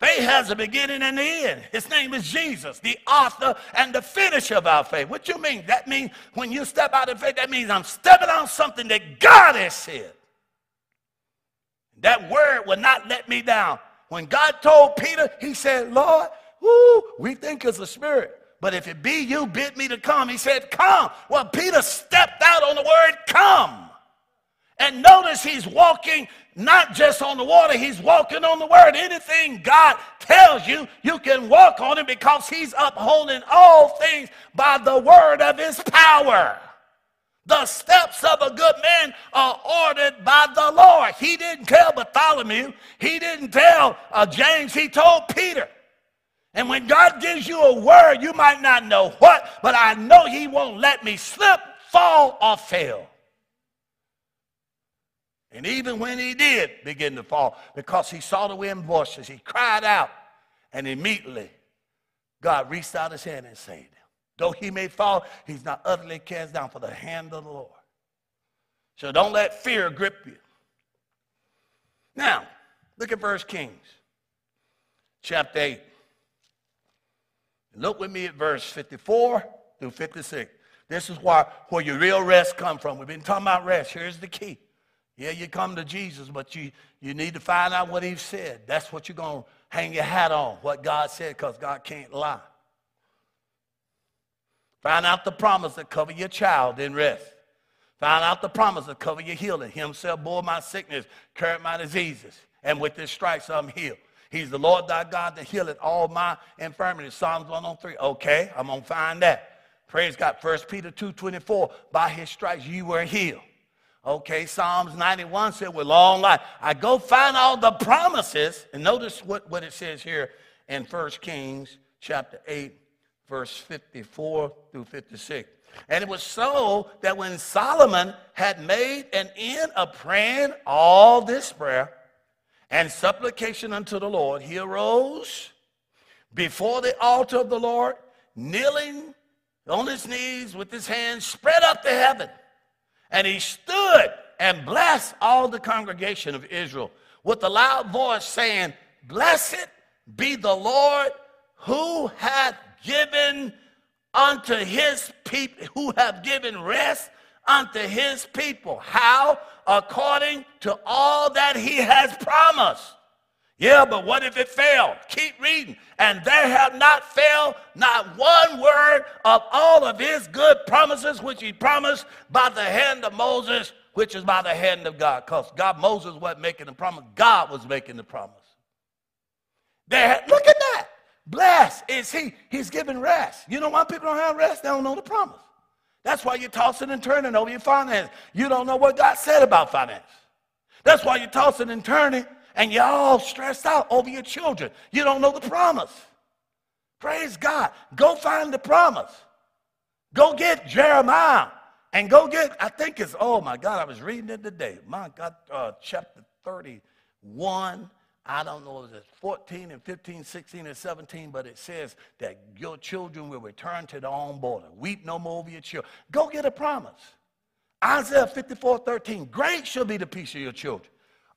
Faith has a beginning and the end. His name is Jesus, the author and the finisher of our faith. What you mean? That means when you step out of faith, that means I'm stepping on something that God has said. That word will not let me down. When God told Peter, he said, Lord, whoo, we think it's a spirit. But if it be you, bid me to come. He said, Come. Well, Peter stepped out on the word come. And notice he's walking not just on the water, he's walking on the word. Anything God tells you, you can walk on it because he's upholding all things by the word of his power. The steps of a good man are ordered by the Lord. He didn't tell Bartholomew, he didn't tell uh, James, he told Peter. And when God gives you a word, you might not know what, but I know he won't let me slip, fall, or fail. And even when he did begin to fall, because he saw the wind voices, he cried out, and immediately God reached out his hand and saved him. Though he may fall, he's not utterly cast down for the hand of the Lord. So don't let fear grip you. Now, look at First Kings, chapter 8. Look with me at verse 54 through 56. This is why, where your real rest come from. We've been talking about rest. Here's the key. Yeah, you come to Jesus, but you, you need to find out what he said. That's what you're going to hang your hat on, what God said, because God can't lie. Find out the promise that cover your child in rest. Find out the promise that cover your healing. Himself bore my sickness, carried my diseases, and with his stripes I'm healed. He's the Lord thy God that healeth all my infirmities. Psalms 103. Okay, I'm to find that. Praise God. 1 Peter 2 24, by his stripes you were healed. Okay, Psalms 91 said, with long life. I go find all the promises, and notice what, what it says here in 1 Kings chapter 8, verse 54 through 56. And it was so that when Solomon had made an end of praying all this prayer and supplication unto the Lord, he arose before the altar of the Lord, kneeling on his knees with his hands spread up to heaven. And he stood and blessed all the congregation of Israel with a loud voice, saying, Blessed be the Lord who hath given unto his people, who have given rest unto his people. How? According to all that he has promised. Yeah, but what if it failed? Keep reading. And there have not failed not one word of all of his good promises which he promised by the hand of Moses, which is by the hand of God. Because God, Moses wasn't making the promise, God was making the promise. There, look at that. Blessed is he. He's giving rest. You know why people don't have rest? They don't know the promise. That's why you're tossing and turning over your finance. You don't know what God said about finance. That's why you're tossing and turning and you're all stressed out over your children. You don't know the promise. Praise God. Go find the promise. Go get Jeremiah and go get, I think it's, oh my God, I was reading it today. My God, uh, chapter 31 I don't know if it's 14 and 15, 16 and 17, but it says that your children will return to their own border. Weep no more over your children. Go get a promise. Isaiah 54, 13. Great shall be the peace of your children.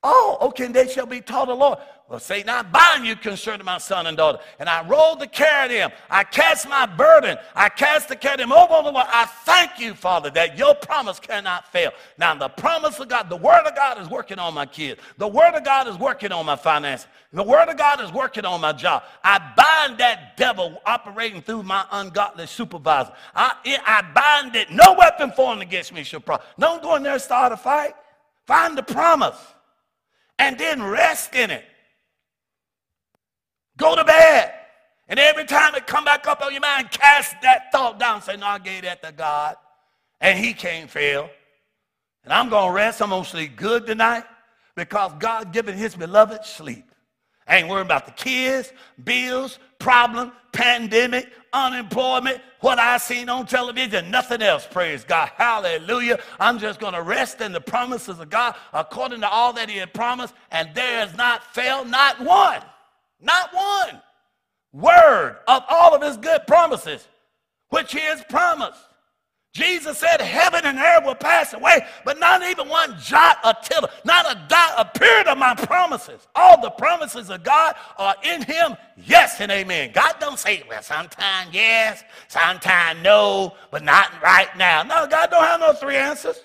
Oh, okay, they shall be taught the Lord. Well, Satan, I bind you concerning my son and daughter. And I roll the care of them. I cast my burden. I cast the care of them over on the Lord. I thank you, Father, that your promise cannot fail. Now, the promise of God, the word of God is working on my kids. The word of God is working on my finances. The word of God is working on my job. I bind that devil operating through my ungodly supervisor. I, I bind it. No weapon formed against me shall prosper. Don't go in there and start a fight. Find the promise and then rest in it. Go to bed. And every time it come back up on your mind, cast that thought down. Say, no, I gave that to God. And he can't fail. And I'm going to rest. I'm going to sleep good tonight because God given his beloved sleep. Ain't worrying about the kids, bills, problem, pandemic, unemployment, what I seen on television, nothing else. Praise God. Hallelujah. I'm just going to rest in the promises of God according to all that He had promised, and there has not failed not one, not one word of all of His good promises, which He has promised. Jesus said, Heaven and earth will pass away, but not even one jot or tittle, not a dot, a period of my promises. All the promises of God are in Him, yes and amen. God don't say, well, sometime yes, sometime no, but not right now. No, God don't have no three answers.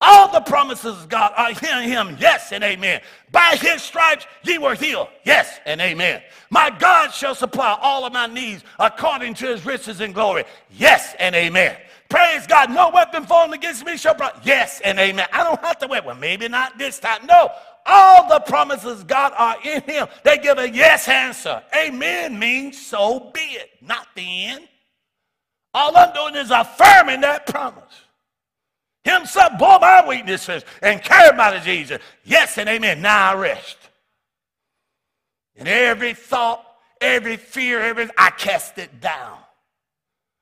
All the promises of God are in him, yes and amen. By his stripes ye were healed, yes and amen. My God shall supply all of my needs according to his riches and glory, yes and amen. Praise God. No weapon formed against me shall prosper. Yes and amen. I don't have to wait. Well, maybe not this time. No. All the promises God are in him. They give a yes answer. Amen means so be it, not the end. All I'm doing is affirming that promise. Himself bore my weaknesses and carried my diseases. Yes and amen. Now I rest. And every thought, every fear, every I cast it down.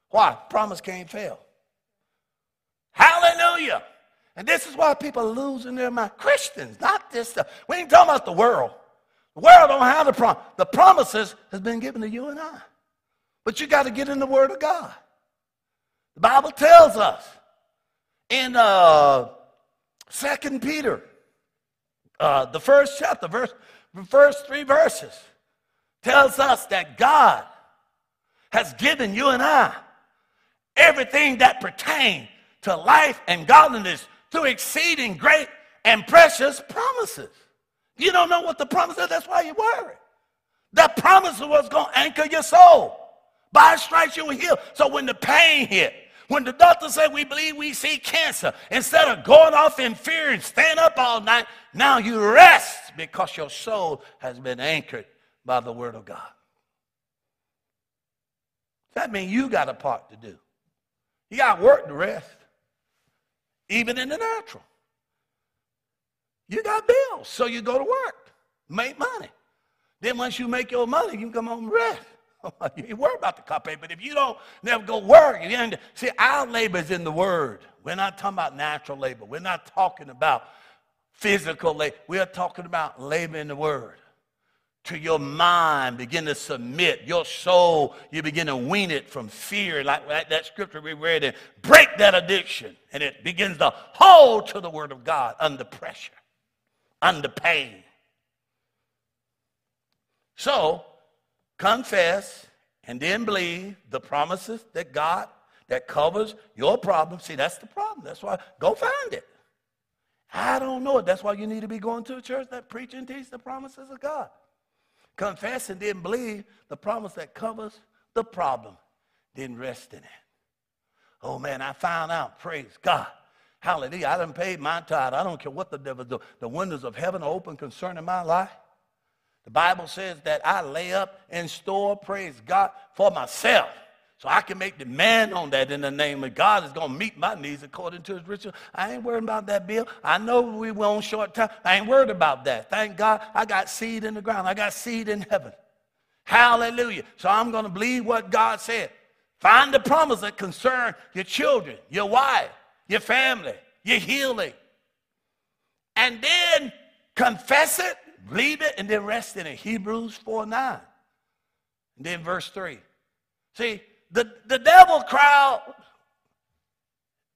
Why? Promise can't fail. Hallelujah. And this is why people are losing their mind. Christians, not this stuff. We ain't talking about the world. The world don't have the promise. The promises has been given to you and I. But you got to get in the Word of God. The Bible tells us in uh, 2 Peter, uh, the first chapter, verse, the first three verses, tells us that God has given you and I everything that pertains to life and godliness through exceeding great and precious promises. You don't know what the promise is, that's why you worry. That promise is what's going to anchor your soul. By stripes you will heal. So when the pain hit, when the doctor said we believe we see cancer, instead of going off in fear and staying up all night, now you rest because your soul has been anchored by the word of God. That means you got a part to do. You got work to rest, even in the natural. You got bills, so you go to work, make money. Then once you make your money, you come home and rest. you worry about the copay, but if you don't never go work, you see, our labor is in the word. We're not talking about natural labor. We're not talking about physical labor. We're talking about labor in the word. To your mind, begin to submit. Your soul, you begin to wean it from fear, like that scripture we read, and break that addiction. And it begins to hold to the word of God under pressure, under pain. So, confess and then believe the promises that God that covers your problem. See, that's the problem. That's why go find it. I don't know it. That's why you need to be going to a church that preach and teach the promises of God. Confess and then believe the promise that covers the problem. Then rest in it. Oh man, I found out. Praise God. Hallelujah. I done paid my tithe. I don't care what the devil do. The windows of heaven are open concerning my life. The Bible says that I lay up in store, praise God, for myself. So I can make demand on that in the name of God is going to meet my needs according to his riches. I ain't worried about that bill. I know we were on short time. I ain't worried about that. Thank God I got seed in the ground. I got seed in heaven. Hallelujah. So I'm going to believe what God said. Find the promise that concern your children, your wife, your family, your healing. And then confess it Believe it and then rest in it. Hebrews 4 9. And then verse 3. See, the, the devil crowd,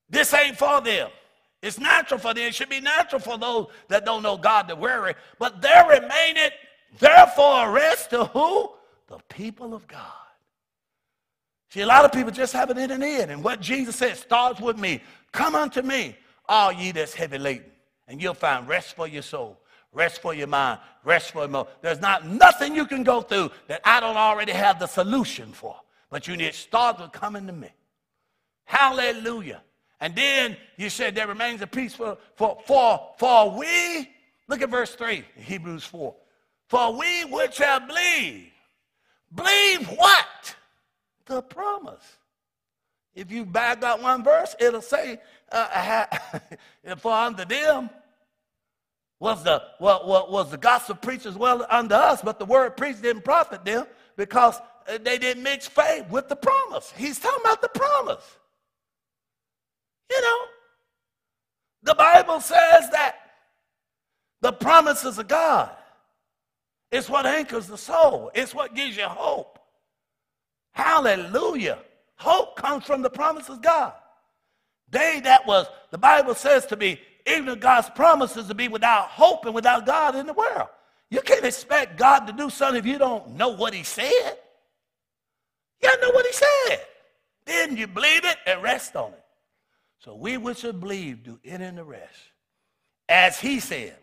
this ain't for them. It's natural for them. It should be natural for those that don't know God to worry. But there remaineth therefore a rest to who? The people of God. See, a lot of people just have it in and in. And what Jesus said starts with me. Come unto me, all ye that's heavy laden, and you'll find rest for your soul. Rest for your mind. Rest for your mind. There's not nothing you can go through that I don't already have the solution for. But you need to start coming to me. Hallelujah. And then you said there remains a peace for, for, for, for we, look at verse 3, Hebrews 4. For we which have believed, believe what? The promise. If you back up one verse, it'll say, uh, for unto them was the, what, what, was the gospel preached as well unto us, but the word preached didn't profit them because they didn't mix faith with the promise. He's talking about the promise. You know, the Bible says that the promises of God is what anchors the soul. It's what gives you hope. Hallelujah. Hope comes from the promises of God. They that was, the Bible says to be even God's promises to be without hope and without God in the world. You can't expect God to do something if you don't know what he said. Gotta know what he said. Then you believe it and rest on it. So we which have believed do enter in the rest. As he said.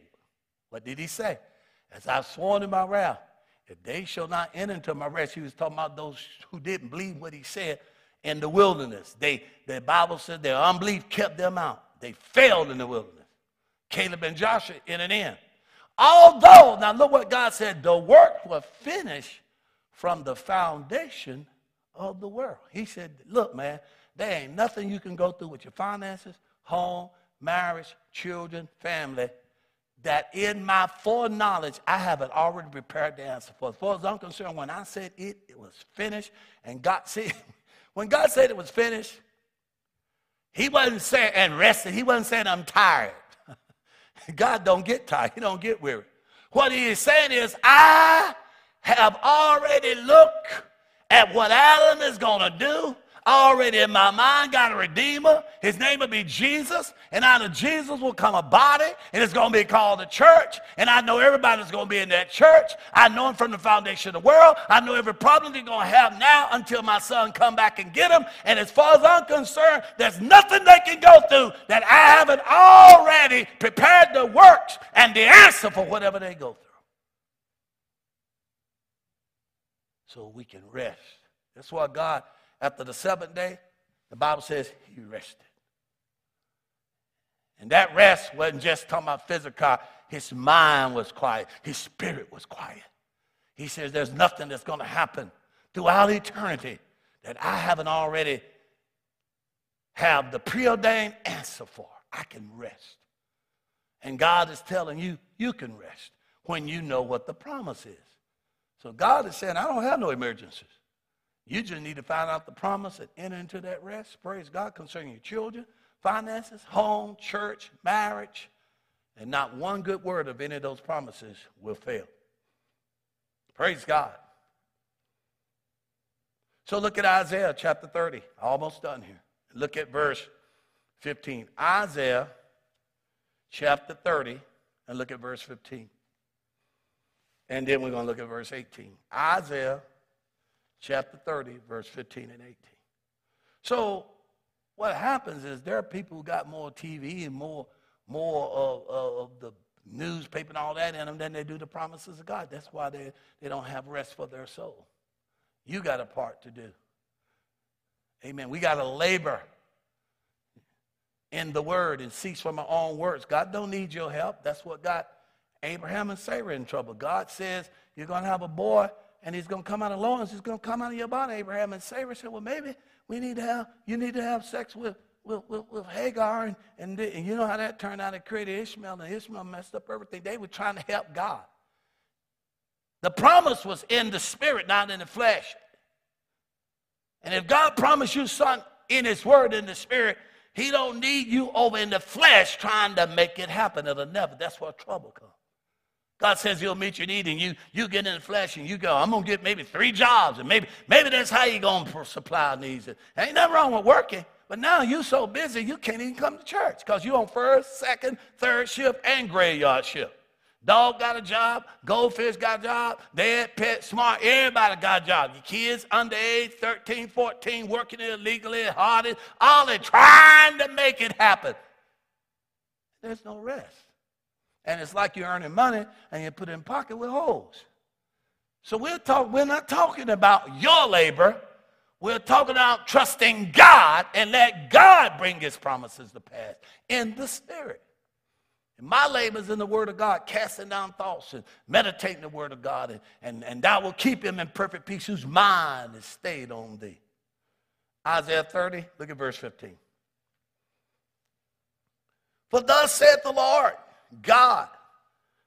What did he say? As I've sworn in my wrath, if they shall not enter into my rest, he was talking about those who didn't believe what he said in the wilderness. They, the Bible said their unbelief kept them out. They failed in the wilderness. Caleb and Joshua in an end. Although, now look what God said, the work was finished from the foundation of the world. He said, look, man, there ain't nothing you can go through with your finances, home, marriage, children, family, that in my foreknowledge, I have it already prepared to answer for. As far as I'm concerned, when I said it, it was finished, and God, see, when God said it was finished, he wasn't saying, and rested, he wasn't saying, I'm tired. God don't get tired. He don't get weary. What he is saying is, I have already looked at what Adam is going to do already in my mind got a redeemer. His name will be Jesus. And out of Jesus will come a body, and it's going to be called the church. And I know everybody's going to be in that church. I know him from the foundation of the world. I know every problem they're going to have now until my son come back and get him. And as far as I'm concerned, there's nothing they can go through that I haven't already prepared the works and the answer for whatever they go through. So we can rest. That's why God after the seventh day, the Bible says he rested. And that rest wasn't just talking about physical, his mind was quiet, his spirit was quiet. He says, There's nothing that's going to happen throughout eternity that I haven't already have the preordained answer for. I can rest. And God is telling you, you can rest when you know what the promise is. So God is saying, I don't have no emergencies. You just need to find out the promise and enter into that rest. Praise God concerning your children, finances, home, church, marriage. And not one good word of any of those promises will fail. Praise God. So look at Isaiah chapter 30. Almost done here. Look at verse 15. Isaiah chapter 30 and look at verse 15. And then we're going to look at verse 18. Isaiah chapter 30, verse 15 and 18. So what happens is there are people who got more TV and more, more of, of the newspaper and all that in them than they do the promises of God. That's why they, they don't have rest for their soul. You got a part to do. Amen. We got to labor in the word and cease from our own words. God don't need your help. That's what got Abraham and Sarah in trouble. God says you're going to have a boy and he's going to come out of loins. He's going to come out of your body. Abraham and Sarah said, well, maybe we need to have, you need to have sex with, with, with, with Hagar. And, and, and you know how that turned out. It created Ishmael and Ishmael messed up everything. They were trying to help God. The promise was in the spirit, not in the flesh. And if God promised you son in his word in the spirit, he don't need you over in the flesh trying to make it happen. It'll never. That's where trouble comes. God says he'll meet your need and you, you get in the flesh and you go, I'm going to get maybe three jobs and maybe, maybe that's how you're going to supply needs. Ain't nothing wrong with working, but now you're so busy you can't even come to church because you're on first, second, third shift and graveyard shift. Dog got a job, goldfish got a job, dead, pet, smart, everybody got a job. Your kids underage, 13, 14, working illegally, hard, all they trying to make it happen. There's no rest. And it's like you're earning money and you put it in pocket with holes. So we're, talk, we're not talking about your labor. We're talking about trusting God and let God bring his promises to pass in the spirit. And my labor is in the word of God, casting down thoughts and meditating the word of God, and, and, and that will keep him in perfect peace whose mind is stayed on thee. Isaiah 30, look at verse 15. For thus saith the Lord God,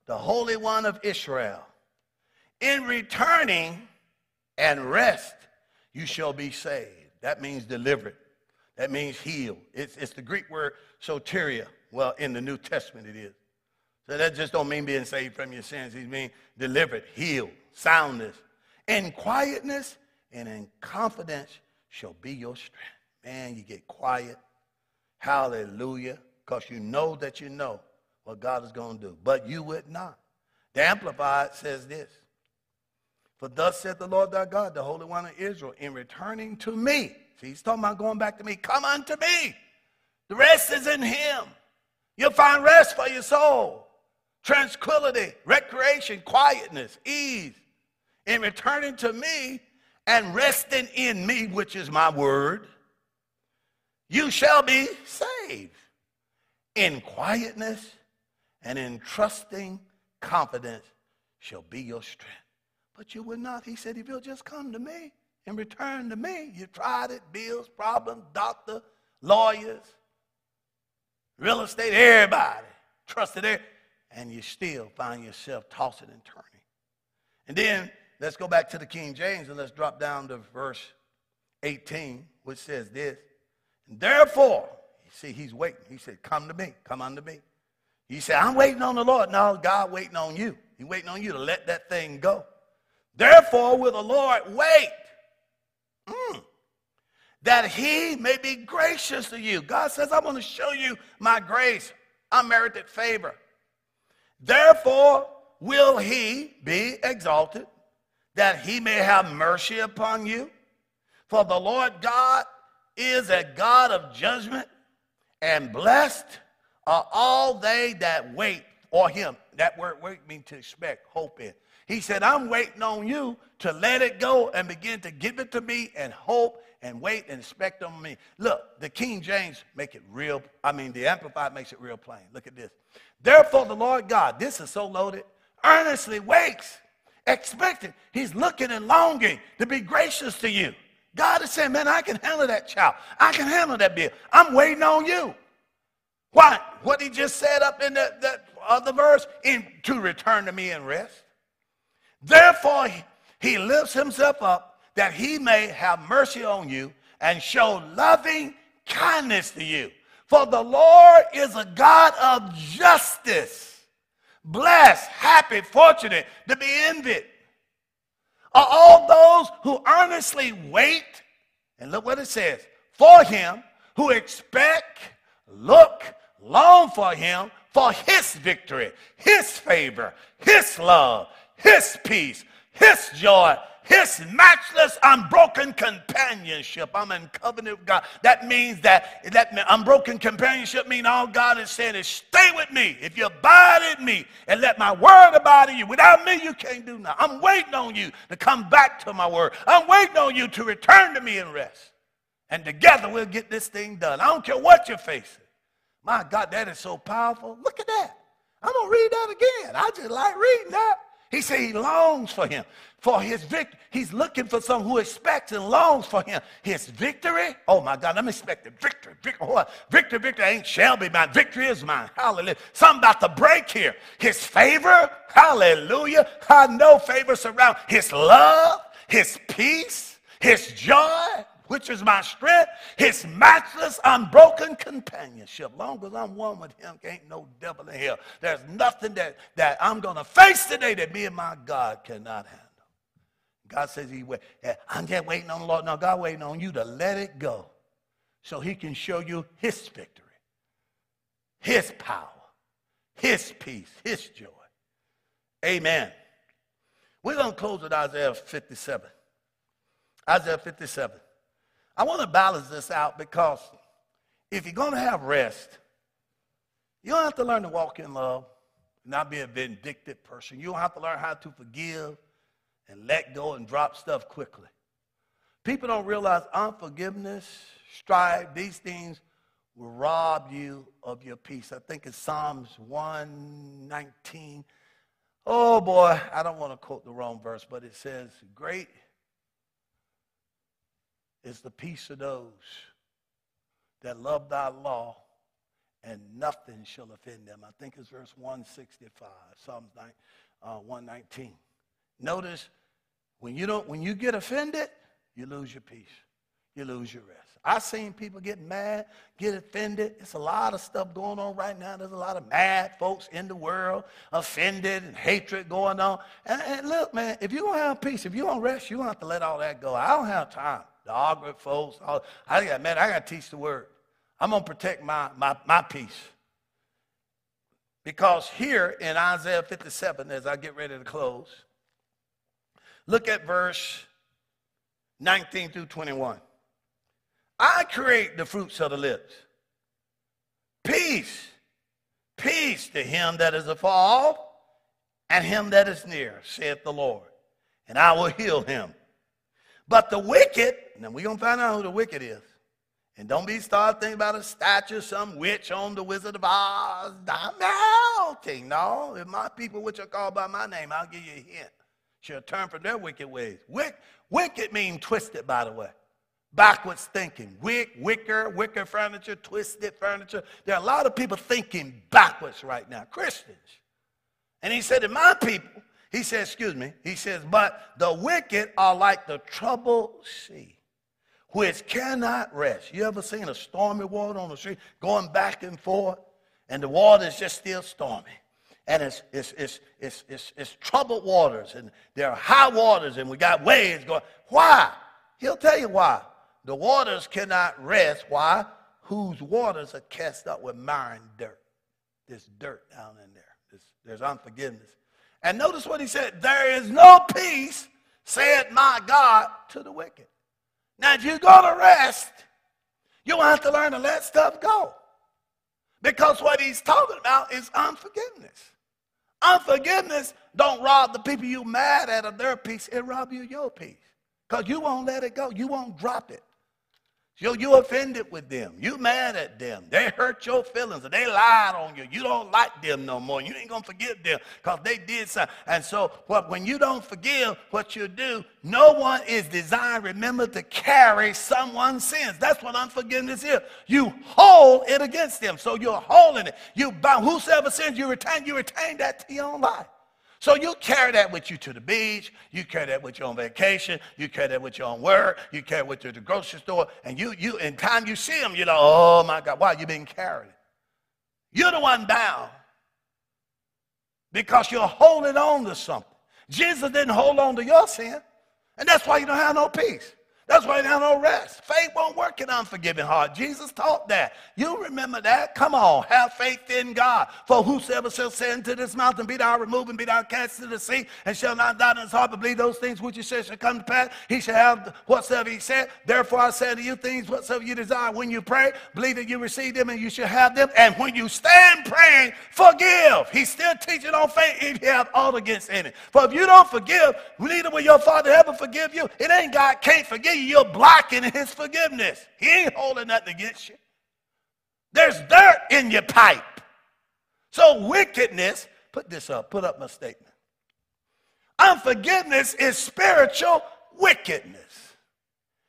the Holy One of Israel, in returning and rest, you shall be saved. That means delivered. That means healed. It's, it's the Greek word soteria. Well, in the New Testament it is. So that just don't mean being saved from your sins. It means delivered, healed, soundness. In quietness and in confidence shall be your strength. Man, you get quiet. Hallelujah. Because you know that you know what God is going to do. But you would not. The Amplified says this. For thus saith the Lord thy God, the Holy One of Israel, in returning to me. See, he's talking about going back to me. Come unto me. The rest is in him. You'll find rest for your soul, tranquility, recreation, quietness, ease. In returning to me and resting in me, which is my word, you shall be saved in quietness and in trusting confidence shall be your strength. But you will not. He said, if you'll just come to me and return to me, you tried it, bills, problems, doctor, lawyers, real estate, everybody trusted it, and you still find yourself tossing and turning. And then let's go back to the King James and let's drop down to verse 18, which says this. Therefore, see, he's waiting. He said, Come to me, come unto me. You said, I'm waiting on the Lord. No, God waiting on you. He's waiting on you to let that thing go. Therefore, will the Lord wait mm, that he may be gracious to you. God says, I'm going to show you my grace, unmerited favor. Therefore, will he be exalted that he may have mercy upon you? For the Lord God is a God of judgment, and blessed are all they that wait for him. That word wait means to expect, hope in. He said, I'm waiting on you to let it go and begin to give it to me and hope and wait and expect on me. Look, the King James make it real. I mean, the Amplified makes it real plain. Look at this. Therefore, the Lord God, this is so loaded, earnestly waits, expecting. He's looking and longing to be gracious to you. God is saying, man, I can handle that child. I can handle that bill. I'm waiting on you. Why? What he just said up in that, that other verse, in, to return to me and rest. Therefore, he, he lifts himself up that he may have mercy on you and show loving kindness to you. For the Lord is a God of justice, blessed, happy, fortunate, to be envied. Are all those who earnestly wait, and look what it says, for him, who expect, look, long for him, for his victory, his favor, his love, his peace, his joy, his matchless, unbroken companionship. I'm in covenant with God. That means that that unbroken companionship means all God is saying is stay with me. If you abide in me and let my word abide in you. Without me, you can't do nothing. I'm waiting on you to come back to my word. I'm waiting on you to return to me and rest. And together we'll get this thing done. I don't care what you're facing. My God, that is so powerful. Look at that. I'm going to read that again. I just like reading that. He said he longs for him, for his victory. He's looking for someone who expects and longs for him. His victory. Oh my God, I'm expecting victory. Victory, oh, victory, victory ain't shall be mine. Victory is mine. Hallelujah. Something about to break here. His favor. Hallelujah. I know favor surround his love, his peace, his joy which is my strength, his matchless, unbroken companionship. Long as I'm one with him, ain't no devil in hell. There's nothing that, that I'm going to face today that me and my God cannot handle. God says he wait. Eh, I'm just waiting on the Lord. No, God waiting on you to let it go so he can show you his victory, his power, his peace, his joy. Amen. We're going to close with Isaiah 57. Isaiah 57. I want to balance this out because if you're going to have rest, you don't have to learn to walk in love, not be a vindictive person. You don't have to learn how to forgive and let go and drop stuff quickly. People don't realize unforgiveness, strife, these things will rob you of your peace. I think it's Psalms 119. Oh boy, I don't want to quote the wrong verse, but it says, Great is the peace of those that love thy law, and nothing shall offend them. I think it's verse 165, Psalms 9, uh, 119. Notice when you don't, when you get offended, you lose your peace. You lose your rest. I've seen people get mad, get offended. It's a lot of stuff going on right now. There's a lot of mad folks in the world, offended and hatred going on. And, and look, man, if you're going to have peace, if you're going to rest, you're going to have to let all that go. I don't have time the argument folks. I got, man, I got to teach the word. I'm going to protect my, my, my peace. Because here in Isaiah 57, as I get ready to close, look at verse 19 through 21. I create the fruits of the lips. Peace, peace to him that is afar and him that is near, saith the Lord, and I will heal him. But the wicked, now we're going to find out who the wicked is. And don't be start thinking about a statue, some witch on the Wizard of Oz. I'm melting. No, if my people which are called by my name, I'll give you a hint. Shall turn from their wicked ways. Wick, wicked means twisted, by the way. Backwards thinking. Wick, wicker, wicker furniture, twisted furniture. There are a lot of people thinking backwards right now, Christians. And he said, to my people, he says, excuse me, he says, but the wicked are like the troubled sea, which cannot rest. You ever seen a stormy water on the street going back and forth, and the water is just still stormy? And it's, it's, it's, it's, it's, it's troubled waters, and there are high waters, and we got waves going. Why? He'll tell you why. The waters cannot rest. Why? Whose waters are cast up with mire and dirt. There's dirt down in there. There's, there's unforgiveness. And notice what he said there is no peace, said my God, to the wicked. Now, if you're going to rest, you'll have to learn to let stuff go. Because what he's talking about is unforgiveness. Unforgiveness don't rob the people you mad at of their peace, it rob you of your peace. Because you won't let it go. You won't drop it. You, you offended with them. You mad at them. They hurt your feelings. They lied on you. You don't like them no more. You ain't going to forgive them because they did something. And so what, when you don't forgive, what you do, no one is designed, remember, to carry someone's sins. That's what unforgiveness is. You hold it against them. So you're holding it. You bound. Whosoever sins you retain, you retain that to your own life. So you carry that with you to the beach, you carry that with you on vacation, you carry that with you on work, you carry it with you to the grocery store, and you, you, in time you see them, you're like, oh my God, why you been carried? You're the one bound because you're holding on to something. Jesus didn't hold on to your sin, and that's why you don't have no peace. That's why there's no rest. Faith won't work in unforgiving heart. Jesus taught that. You remember that? Come on, have faith in God. For whosoever shall say unto this mountain, be thou removed and be thou cast into the sea, and shall not doubt in his heart, but believe those things which he said shall come to pass, he shall have whatsoever he said. Therefore I say to you things whatsoever you desire. When you pray, believe that you receive them and you shall have them. And when you stand praying, forgive. He's still teaching on faith if you have all against any. For if you don't forgive, neither will your Father ever forgive you. It ain't God can't forgive you're blocking his forgiveness. He ain't holding nothing against you. There's dirt in your pipe. So wickedness, put this up, put up my statement. Unforgiveness is spiritual wickedness.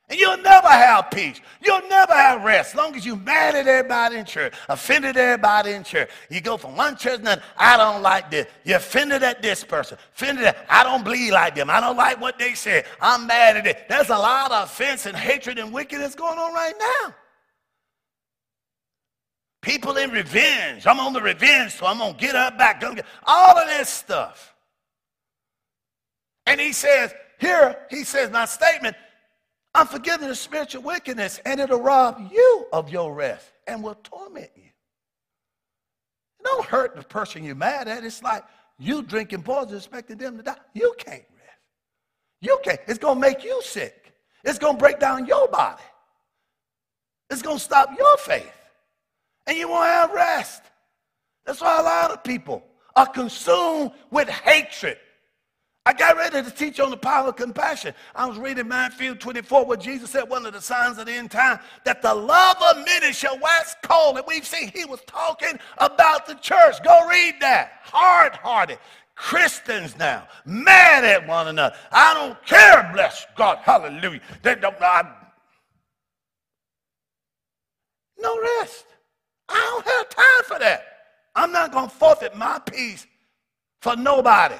And you'll never have peace. You'll never have rest as long as you're mad at everybody in church, offended everybody in church. You go from one church and I don't like this. You're offended at this person. Offended at, I don't believe like them. I don't like what they said. I'm mad at it. There's a lot of offense and hatred and wickedness going on right now. People in revenge. I'm on the revenge, so I'm going to get her back. All of this stuff. And he says, here, he says, my statement, Unforgiveness is spiritual wickedness, and it'll rob you of your rest and will torment you. Don't hurt the person you're mad at. It's like you drinking poison, expecting them to die. You can't rest. You can't. It's going to make you sick. It's going to break down your body. It's going to stop your faith. And you won't have rest. That's why a lot of people are consumed with hatred I got ready to teach on the power of compassion. I was reading Matthew 24 where Jesus said one of the signs of the end time that the love of many shall wax cold. And we've seen he was talking about the church. Go read that. Hard-hearted. Christians now, mad at one another. I don't care, bless God, hallelujah. They don't, I, no rest. I don't have time for that. I'm not going to forfeit my peace for nobody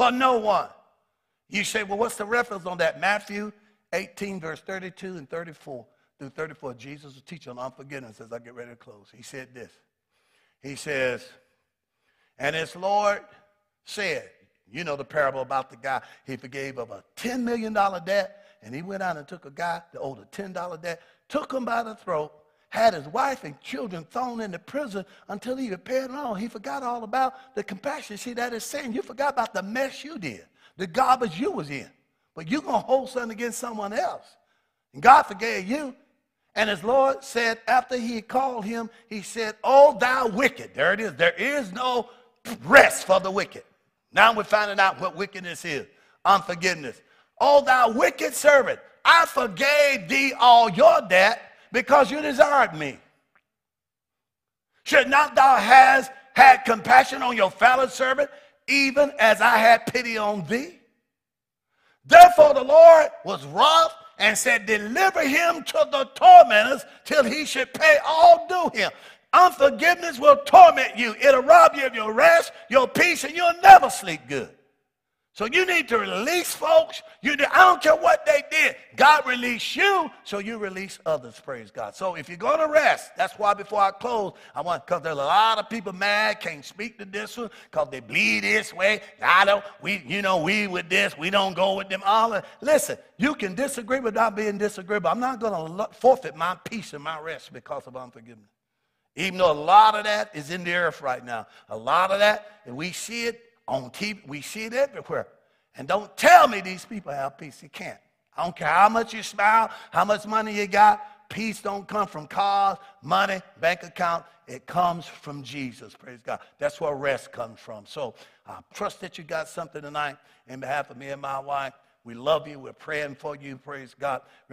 for no one. You say, well, what's the reference on that? Matthew 18, verse 32 and 34 through 34. Jesus was teaching on unforgiveness as I get ready to close. He said this. He says, and his Lord said, you know the parable about the guy, he forgave of a $10 million debt, and he went out and took a guy that owed a $10 debt, took him by the throat, had his wife and children thrown into prison until he repaired all. He forgot all about the compassion. See, that is saying you forgot about the mess you did, the garbage you was in. But you're going to hold something against someone else. And God forgave you. And his Lord said, after he called him, he said, Oh, thou wicked. There it is. There is no rest for the wicked. Now we're finding out what wickedness is unforgiveness. Oh, thou wicked servant, I forgave thee all your debt because you desired me. Should not thou has had compassion on your fellow servant, even as I had pity on thee? Therefore the Lord was wroth and said, Deliver him to the tormentors till he should pay all due him. Unforgiveness will torment you. It'll rob you of your rest, your peace, and you'll never sleep good. So you need to release folks. You I don't care what they did. God released you, so you release others. Praise God. So if you're going to rest, that's why before I close, I want because there's a lot of people mad, can't speak to this one because they bleed this way. I don't. We, you know, we with this, we don't go with them. All of, listen, you can disagree without being disagreeable. I'm not going to forfeit my peace and my rest because of unforgiveness. Even though a lot of that is in the earth right now, a lot of that, and we see it on TV. We see it everywhere. And don't tell me these people have peace. You can't. I don't care how much you smile, how much money you got. Peace don't come from cars, money, bank account. It comes from Jesus. Praise God. That's where rest comes from. So I trust that you got something tonight in behalf of me and my wife. We love you. We're praying for you. Praise God.